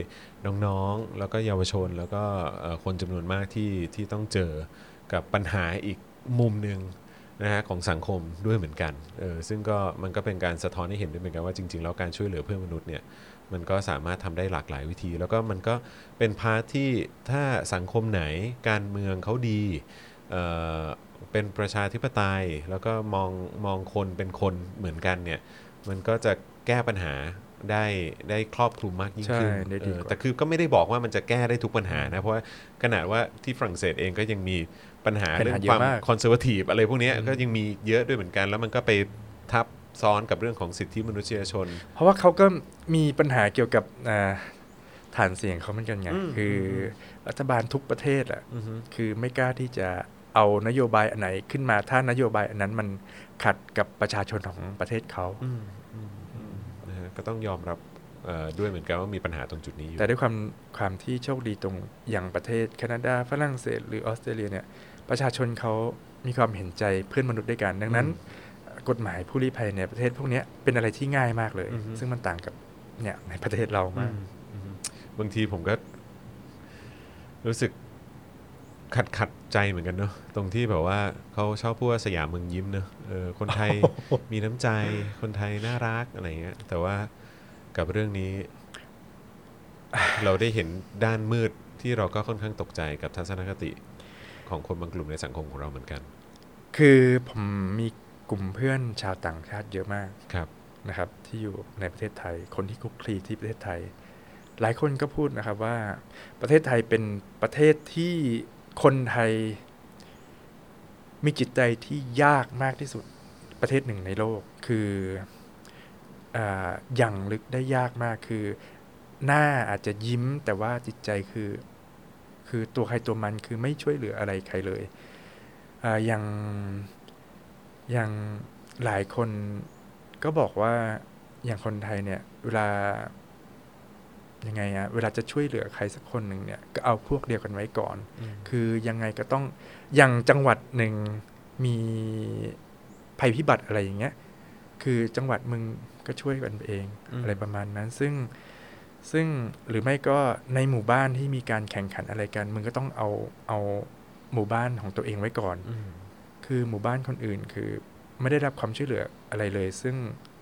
น้องๆ แล้วก็เยาวชนแล้วก็เอ่อคนจำนวนมากที่ที่ต้องเจอกับปัญหาอีกมุมหนึ่งนะฮะของสังคมด้วยเหมือนกันเออซึ่งก็มันก็เป็นการสะท้อนให้เห็นด้วยเหมือนกันว่าจริง ๆ แล้วการช่วยเหลือเพื่อนมนุษย์เนี่ยมันก็สามารถทำได้หลากหลายวิธี แล้วก็มันก็เป็น part ที่ถ้าสังคมไหนการเมืองเขาดี เอ่อเป็นประชาธิปไตย แล้วก็มองมองคนเป็นคนเหมือนกันเนี่ย มันก็จะแก้ปัญหาได้ได้ครอบคลุมมากยิ่งขึ้นใช่ได้ดีกว่าเออแต่คือก็ไม่ได้บอกว่ามันจะแก้ได้ทุกปัญหานะ เพราะว่าขนาดว่าที่ฝรั่งเศสเองก็ยังมีปัญหาเยอะมาก ปัญเรื่องความ conservative อะไรพวกเนี้ยก็ยังมีเยอะด้วยเหมือนกัน แล้วมันก็ไปทับซ้อนกับเรื่องของสิทธิมนุษยชน เพราะว่าเขาก็มีปัญหาเกี่ยวกับอ่าฐานเสียงเขาเหมือนกันไงอืมคือรัฐบาลทุกประเทศอะอือฮึคือไม่กล้าที่จะ เอานโยบายอันไหนขึ้นมา ถ้านโยบายอันนั้นมันขัดกับประชาชนของประเทศเขาอืมอืมอืมนะฮะก็ต้องยอมรับเอ่อด้วยเหมือนกันว่ามีปัญหาตรงจุดนี้อยู่แต่ด้วยความความที่โชคดีตรงอย่างประเทศแคนาดาฝรั่งเศส หรือออสเตรเลียเนี่ยประชาชนเขามีความเห็นใจเพื่อนมนุษย์ด้วยกัน ดังนั้น กฎหมายผู้ลี้ภัยในประเทศพวกเนี้ยเป็นอะไรที่ง่ายมากเลยอือฮึซึ่งมันต่างกับเนี่ยในประเทศเรามากอืมบางทีผมก็รู้สึก ขัดขัดใจเหมือนกันเนาะตรงที่แบบว่าเขาชอบพูดว่าสยามเมืองยิ้มเนอะเออคนไทยมีน้ำใจคนไทยน่ารักอะไรเงี้ย แต่ว่ากับเรื่องนี้ เราได้เห็นด้านมืดที่เราก็ค่อนข้างตกใจกับทัศนคติของคนบางกลุ่มในสังคมของเราเหมือนกัน คือผมมีกลุ่มเพื่อนชาวต่างชาติเยอะมากครับนะครับ ที่อยู่ในประเทศไทย คนที่คลุกคลีที่ประเทศไทย หลายคนก็พูดนะครับว่าประเทศไทยเป็นประเทศที่ คนไทยมีจิตใจที่ยากมากที่สุดประเทศหนึ่งในโลก คืออย่างลึกได้ยากมากคือ หน้าอาจจะยิ้มแต่ว่าจิตใจคือ คือตัวใครตัวมันคือไม่ช่วยเหลืออะไรใครเลยออย่างอย่างหลายคนก็บอกว่าอย่างคนไทยเนี่ยเวลา ยังไงอะเวลาจะช่วยเหลือใครสักคนหนึ่งเนี่ยก็เอาพวกเดียวกันไว้ก่อน คือยังไงก็ต้องอย่างจังหวัดหนึ่งมีภัยพิบัติอะไรอย่างเงี้ย คือจังหวัดมึงก็ช่วยกันเองอืมอะไรประมาณนั้น ซึ่งซึ่งหรือไม่ก็ในหมู่บ้านที่มีการแข่งขันอะไรกัน มึงก็ต้องเอาเอาหมู่บ้านของตัวเองไว้ก่อนอืมคือหมู่บ้านคนอื่นคือไม่ได้รับความช่วยเหลืออะไรเลย ซึ่ง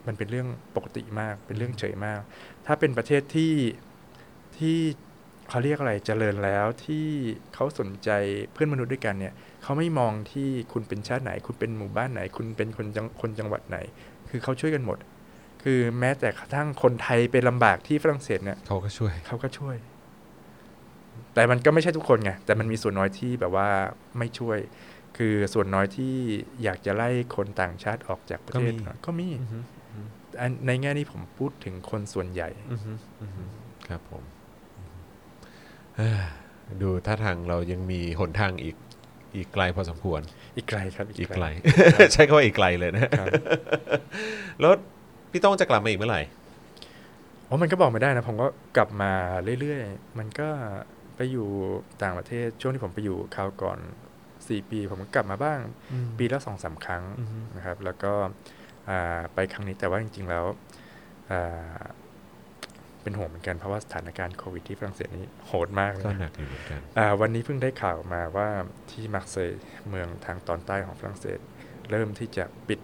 มันเป็นเรื่องปกติมาก เป็นเรื่องเฉยมาก ถ้าเป็นประเทศที่ ที่เขาเรียกอะไรเจริญแล้วที่เขาสนใจเพื่อนมนุษย์ด้วยกันเนี่ยเขาไม่มองที่คุณเป็นชาติไหน คุณเป็นหมู่บ้านไหน คุณเป็นคนจังคนจังหวัดไหน คือเขาช่วยกันหมด คือแม้แต่กระทั่งคนไทยไปลำบากที่ฝรั่งเศสเนี่ยเขาก็ช่วย เขาก็ช่วย แต่มันก็ไม่ใช่ทุกคนไงแต่มันมีส่วนน้อยที่แบบว่าไม่ช่วย คือส่วนน้อยที่อยากจะไล่คนต่างชาติออกจากประเทศก็มีก็มีอือฮึอันในแง่นี้ผมพูดถึงคนส่วนใหญ่อือฮึอือฮึครับผมเอ้อ ดูท่าทางเรายังมีหนทางอีกอีกไกลพอสมควร อีกไกลครับ อีกไกล ใช้คำว่าอีกไกลเลยนะครับแล้วพี่ต้องจะกลับมาอีกเมื่อไหร่โอ้มันก็บอกไม่ได้นะ ผมก็กลับมาเรื่อยๆ มันก็ไปอยู่ต่างประเทศช่วงที่ผมไปอยู่คราวก่อนสี่ปี ผมก็กลับมาบ้าง ปีละสองสามครั้งอือฮึนะครับ แล้วก็อ่าไปครั้งนี้แต่ว่าจริง ๆ แล้วอ่า เป็นห่วงเหมือนกันเพราะว่าสถานการณ์โควิดที่ฝรั่งเศสนี้โหดมากเลยก็นะหนักอยู่เหมือนกันอ่าวันนี้เพิ่งได้ข่าวมาว่าที่มาร์เซย์เมืองทางตอนใต้ของฝรั่งเศส เริ่มที่จะปิด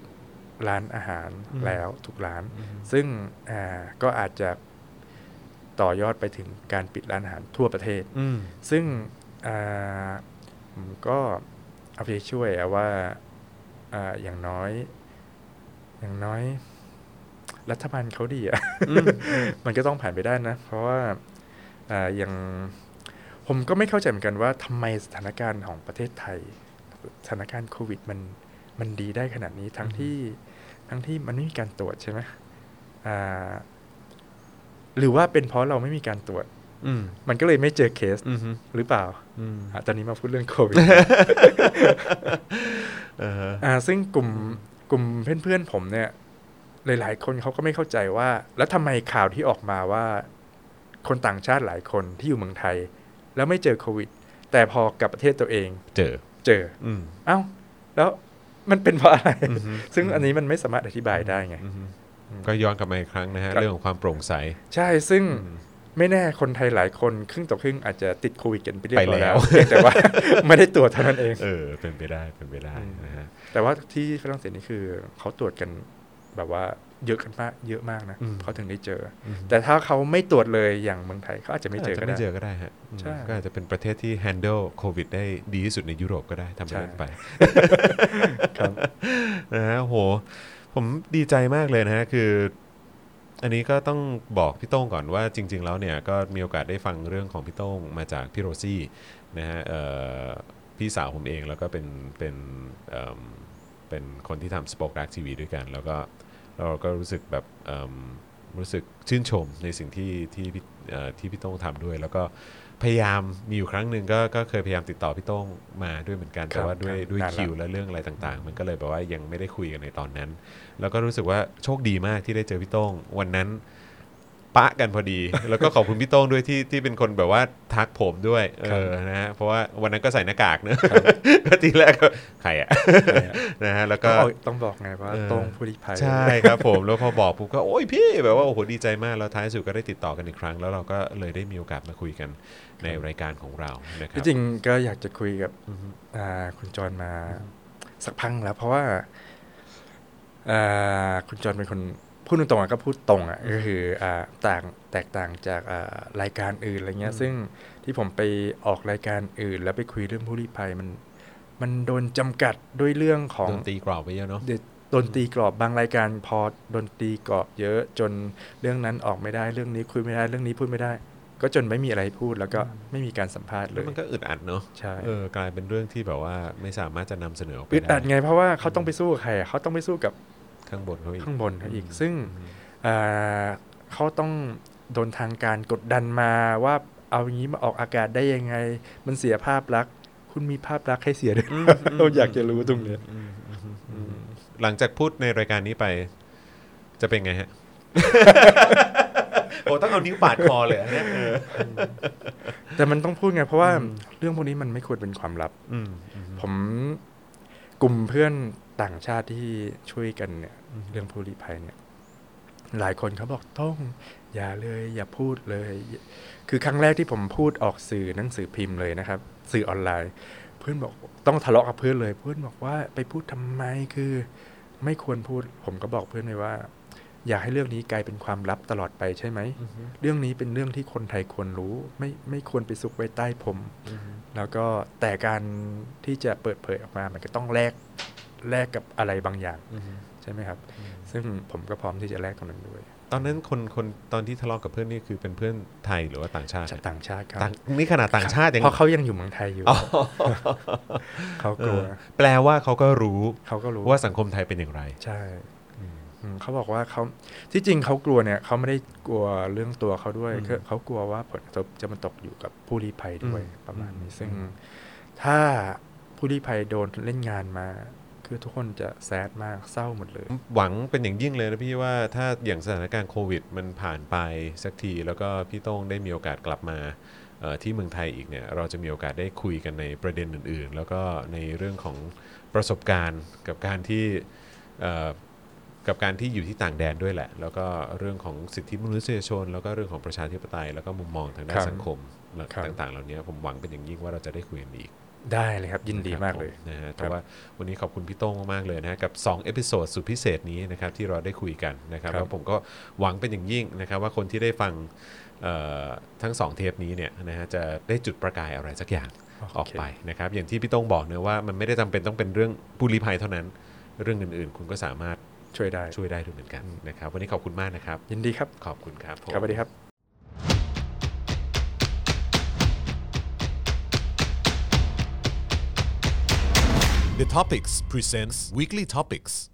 ร้านอาหารอืมแล้วทุกร้านอือฮึซึ่งอ่าก็อาจจะต่อยอดไปถึงการปิดร้านอาหารทั่วประเทศอืมซึ่งอ่าผมก็เอาไปช่วยอะว่าอ่าอย่างน้อย อย่างน้อย รัฐบาลเขาดีอะอืมมันก็ต้องผ่านไปได้นะ เพราะว่าอ่าอย่างผมก็ไม่เข้าใจเหมือนกันว่าทำไมสถานการณ์ของประเทศไทย สถานการณ์โควิดมันมันดีได้ขนาดนี้ทั้งที่ทั้งที่มันไม่มีการตรวจใช่ไหมอ่าหรือว่าเป็นเพราะเราไม่มีการตรวจอืมมันก็เลยไม่เจอเคสอืมฮึหรือเปล่าอืมอะตอนนี้มาพูดเรื่องโควิดเออฮะอ่าซึ่งกลุ่มกลุ่มเพื่อนๆผมเนี่ย หลาย ๆ คนเขาก็ไม่เข้าใจว่า แล้วทำไมข่าวที่ออกมาว่า คนต่างชาติหลายคนที่อยู่เมืองไทย แล้วไม่เจอโควิด แต่พอกลับประเทศตัวเอง เจอเจออืมเอ้า แล้วมันเป็นเพราะอะไรอือฮึซึ่งอันนี้มันไม่สามารถอธิบายได้ไงอืมฮึก็ย้อนกลับมาอีกครั้งนะฮะครับเรื่องของความโปร่งใส ใช่ซึ่งอืมไม่แน่คนไทยหลายคนครึ่งต่อครึ่งอาจจะติดโควิดกันไปเรียบร้อยไปแล้แล้ววเพียงแต่ว่าไม่ได้ตรวจเท่านั้นเอง เออ เป็นไปได้เป็นไปได้อืมนะฮะแต่ว่าที่ฝรั่งเศสนี่คือเขาตรวจกัน แบบว่าเยอะกันมากเยอะมากนะอืมเขาถึงได้เจออืมแต่ถ้าเขาไม่ตรวจเลยอย่างเมืองไทยเขาอาจจะไม่เจออาจก็จะได้ไม่เจอก็ได้ฮะอืมใช่ก็อาจจะเป็นประเทศที่ handle โควิดได้ดีที่สุดในยุโรปก็ได้ทำไปใช่เล่นไปครับนะฮะโห ผมดีใจมากเลยนะฮะคืออันนี้ก็ต้องบอกพี่โต้งก่อนว่าจริง ๆ แล้วเนี่ยก็มีโอกาสได้ฟังเรื่องของพี่โต้งมาจากพี่โรซี่นะฮะเอ่อพี่สาวผมเองแล้วก็เป็นเป็นเอิ่มเป็นคนที่ทำสปอคดักทีวีด้วยกัน แล้วก็ เราก็รู้สึกแบบเอิ่มรู้สึกชื่นชมในสิ่งที่ที่พี่เอ่อที่พี่โต้งทำด้วย แล้วก็พยายามมีอยู่ครั้งหนึ่งก็ก็เคยพยายามติดต่อพี่โต้งมาด้วยเหมือนกันครัแต่บว่าด้วยครับด้วยนานละคิวและเรื่องอะไรต่างๆ มันก็เลยแบบว่ายังไม่ได้คุยกันในตอนนั้น แล้วก็รู้สึกว่าโชคดีมากที่ได้เจอพี่โต้งวันนั้นไปปะกันพอดี แล้วก็ขอบคุณพี่โต้งด้วยที่ที่เป็นคนแบบว่าทักผมด้วยเออนะฮะเพราะว่าวันนั้นก็ใส่หน้ากากเนอะก็ทีแรกก็ใครอะนะฮะแล้วก็ก็ต้องบอกไงว่าเออตรงผู้ลี้ภัยใช่ครับผมแล้วพอบอกผมก็โอ้ยพี่แบบว่าโอ้โหดีใจมากแล้วท้ายสุดก็ได้ติดต่อกันอีกครั้ง แล้วเราก็เลยได้มีโอกาสมาคุยกันในรายการของเรานะครัที่บจริงก็อยากจะคุยกับอือฮึอ่าคุณจรมาสักพักแล้ว เพราะว่าอ่าคุณจรเป็นคน พูดตรงๆอะก็พูดตรงอะก็คืออ่าต่างแตกต่างจากอ่ารายการอื่นอะไรเงี้ย ซึ่งที่ผมไปออกรายการอื่น แล้วไปคุยเรื่องผู้ลี้ภัยมัน มันโดนจำกัดด้วยเรื่องของโดนตีกรอบไปเยอะเนาะเดี๋ยวโดนตีกรอบบางรายการพอโดนตีกรอบเยอะจนเรื่องนั้นออกไม่ได้เรื่องนี้คุยไม่ได้เรื่องนี้พูดไม่ได้ ก็จนไม่มีอะไรพูดแล้วก็ไม่มีการสัมภาษณ์เลแล้วยมันก็อึดอัดเนาะใช่เออกลายเป็นเรื่องที่แบบว่าไม่สามารถจะนำเสนอออกไปอึดอัดได้ไงเพราะว่าเขาต้องไปสู้กับใครอะเขาต้องไปสู้กับ ข้างบนเขาอีกข้างบนเขาอีกซึ่งอ่าเขาต้องโดนทางการกดดันมาว่าเอาอย่างนี้มาออกอากาศได้ยังไง มันเสียภาพลักษณ์คุณมีภาพลักษณ์ให้เสียด้วยเราอยากจะรู้ตรงเนี้ยอืมอืมอืมอืมหลังจากพูดในรายการนี้ไป จะเป็นไงฮะโอ้ต้องเอานิ้วปาดคอเลยอะเนี่ยเออแต่มันต้องพูดไง เพราะว่าเรื่องพวกนี้มันไม่ควรเป็นความลับอืมอืมผมกลุ่มเพื่อนต่างชาติที่ช่วยกันเนี่ย เรื่องผู้ลี้ภัยเนี่ย หลายคนเขาบอกต้อง อย่าเลย อย่าพูดเลย คือครั้งแรกที่ผมพูดออกสื่อหนังสือพิมพ์เลยนะครับ สื่อออนไลน์ เพื่อนบอกต้องทะเลาะกับเพื่อนเลยเพื่อนบอกว่าไปพูดทำไมคือ ไม่ควรพูด ผมก็บอกเพื่อนเลยว่า อยากให้เรื่องนี้กลายเป็นความลับตลอดไปใช่ไหม เรื่องนี้เป็นเรื่องที่คนไทยควรรู้ ไม่ไม่ควรไปซุกไว้ใต้ผมแล้วก็แต่การที่จะเปิดเผยออกมา มันก็ต้องแลก แลกกับอะไรบางอย่างอืมใช่ไหมครับ ซึ่งผมก็พร้อมที่จะแลกตรงนั้นด้วย ตอนนั้นคนคนตอนที่ทะเลาะกับเพื่อนนี่คือเป็นเพื่อนไทยหรือว่าต่างชาติจากต่างชาติครับต่างนี่ขนาดต่างชาติยังเพราะเขายังอยู่เมืองไทยอยู่อ๋อเขากลัวเออแปลว่าเขาก็รู้เขาก็รู้ว่าสังคมไทยเป็นอย่างไร ใช่อืมเขาบอกว่าเขาที่จริงเขากลัวเนี่ยเขาไม่ได้กลัวเรื่องตัวเขาด้วยอืมคือเขากลัวว่าผลกระทบจะมาตกอยู่กับผู้ลี้ภัยด้วยอืมประมาณนี้อืมซึ่งถ้าผู้ลี้ภัยโดนเล่นงานมา คือทุกคนจะแซดมากเศร้าหมดเลย หวังเป็นอย่างยิ่งเลยนะพี่ว่าถ้าอย่างสถานการณ์โควิด มันผ่านไปสักที แล้วก็พี่โต้งได้มีโอกาสกลับมาเอ่อที่เมืองไทยอีกเนี่ยเราจะมีโอกาสได้คุยกันในประเด็นอื่น ๆ แล้วก็ในเรื่องของประสบการณ์กับการที่เอ่อกับการที่อยู่ที่ต่างแดนด้วยแหละ แล้วก็เรื่องของสิทธิมนุษยชน แล้วก็เรื่องของประชาธิปไตย แล้วก็มุมมองทางด้าครันบสังคมครับต่างๆ เหล่านี้ผมหวังเป็นอย่างยิ่งว่าเราจะได้คุยกันอีก ได้เลยครับยินดีมากเลยนะฮะครัแต่บว่าวันนี้ขอบคุณพี่โต้งมากๆเลยนะฮะกับ2 episode สุดพิเศษนี้นะครับที่เราได้คุยกันนะครับครับแล้วผมก็หวังเป็นอย่างยิ่งนะครับว่าคนที่ได้ฟังเอ่อทั้งสองเทปนี้เนี่ยนะฮะจะได้จุดประกายอะไรสักอย่างออกไปนะครับอย่างที่พี่โต้งบอกเนอะว่ามันไม่ได้จำเป็นต้องเป็นเรื่องผู้ลี้ภัยเท่านั้น เรื่องอื่นๆ คุณก็สามารถช่วยได้ช่วยได้ด้วยเหมือนกันนะครับวันนี้ขอบคุณมากนะครับ ยินดีครับขอบคุณครับผมครับสวัสดีครับ The Topics presents Weekly Topics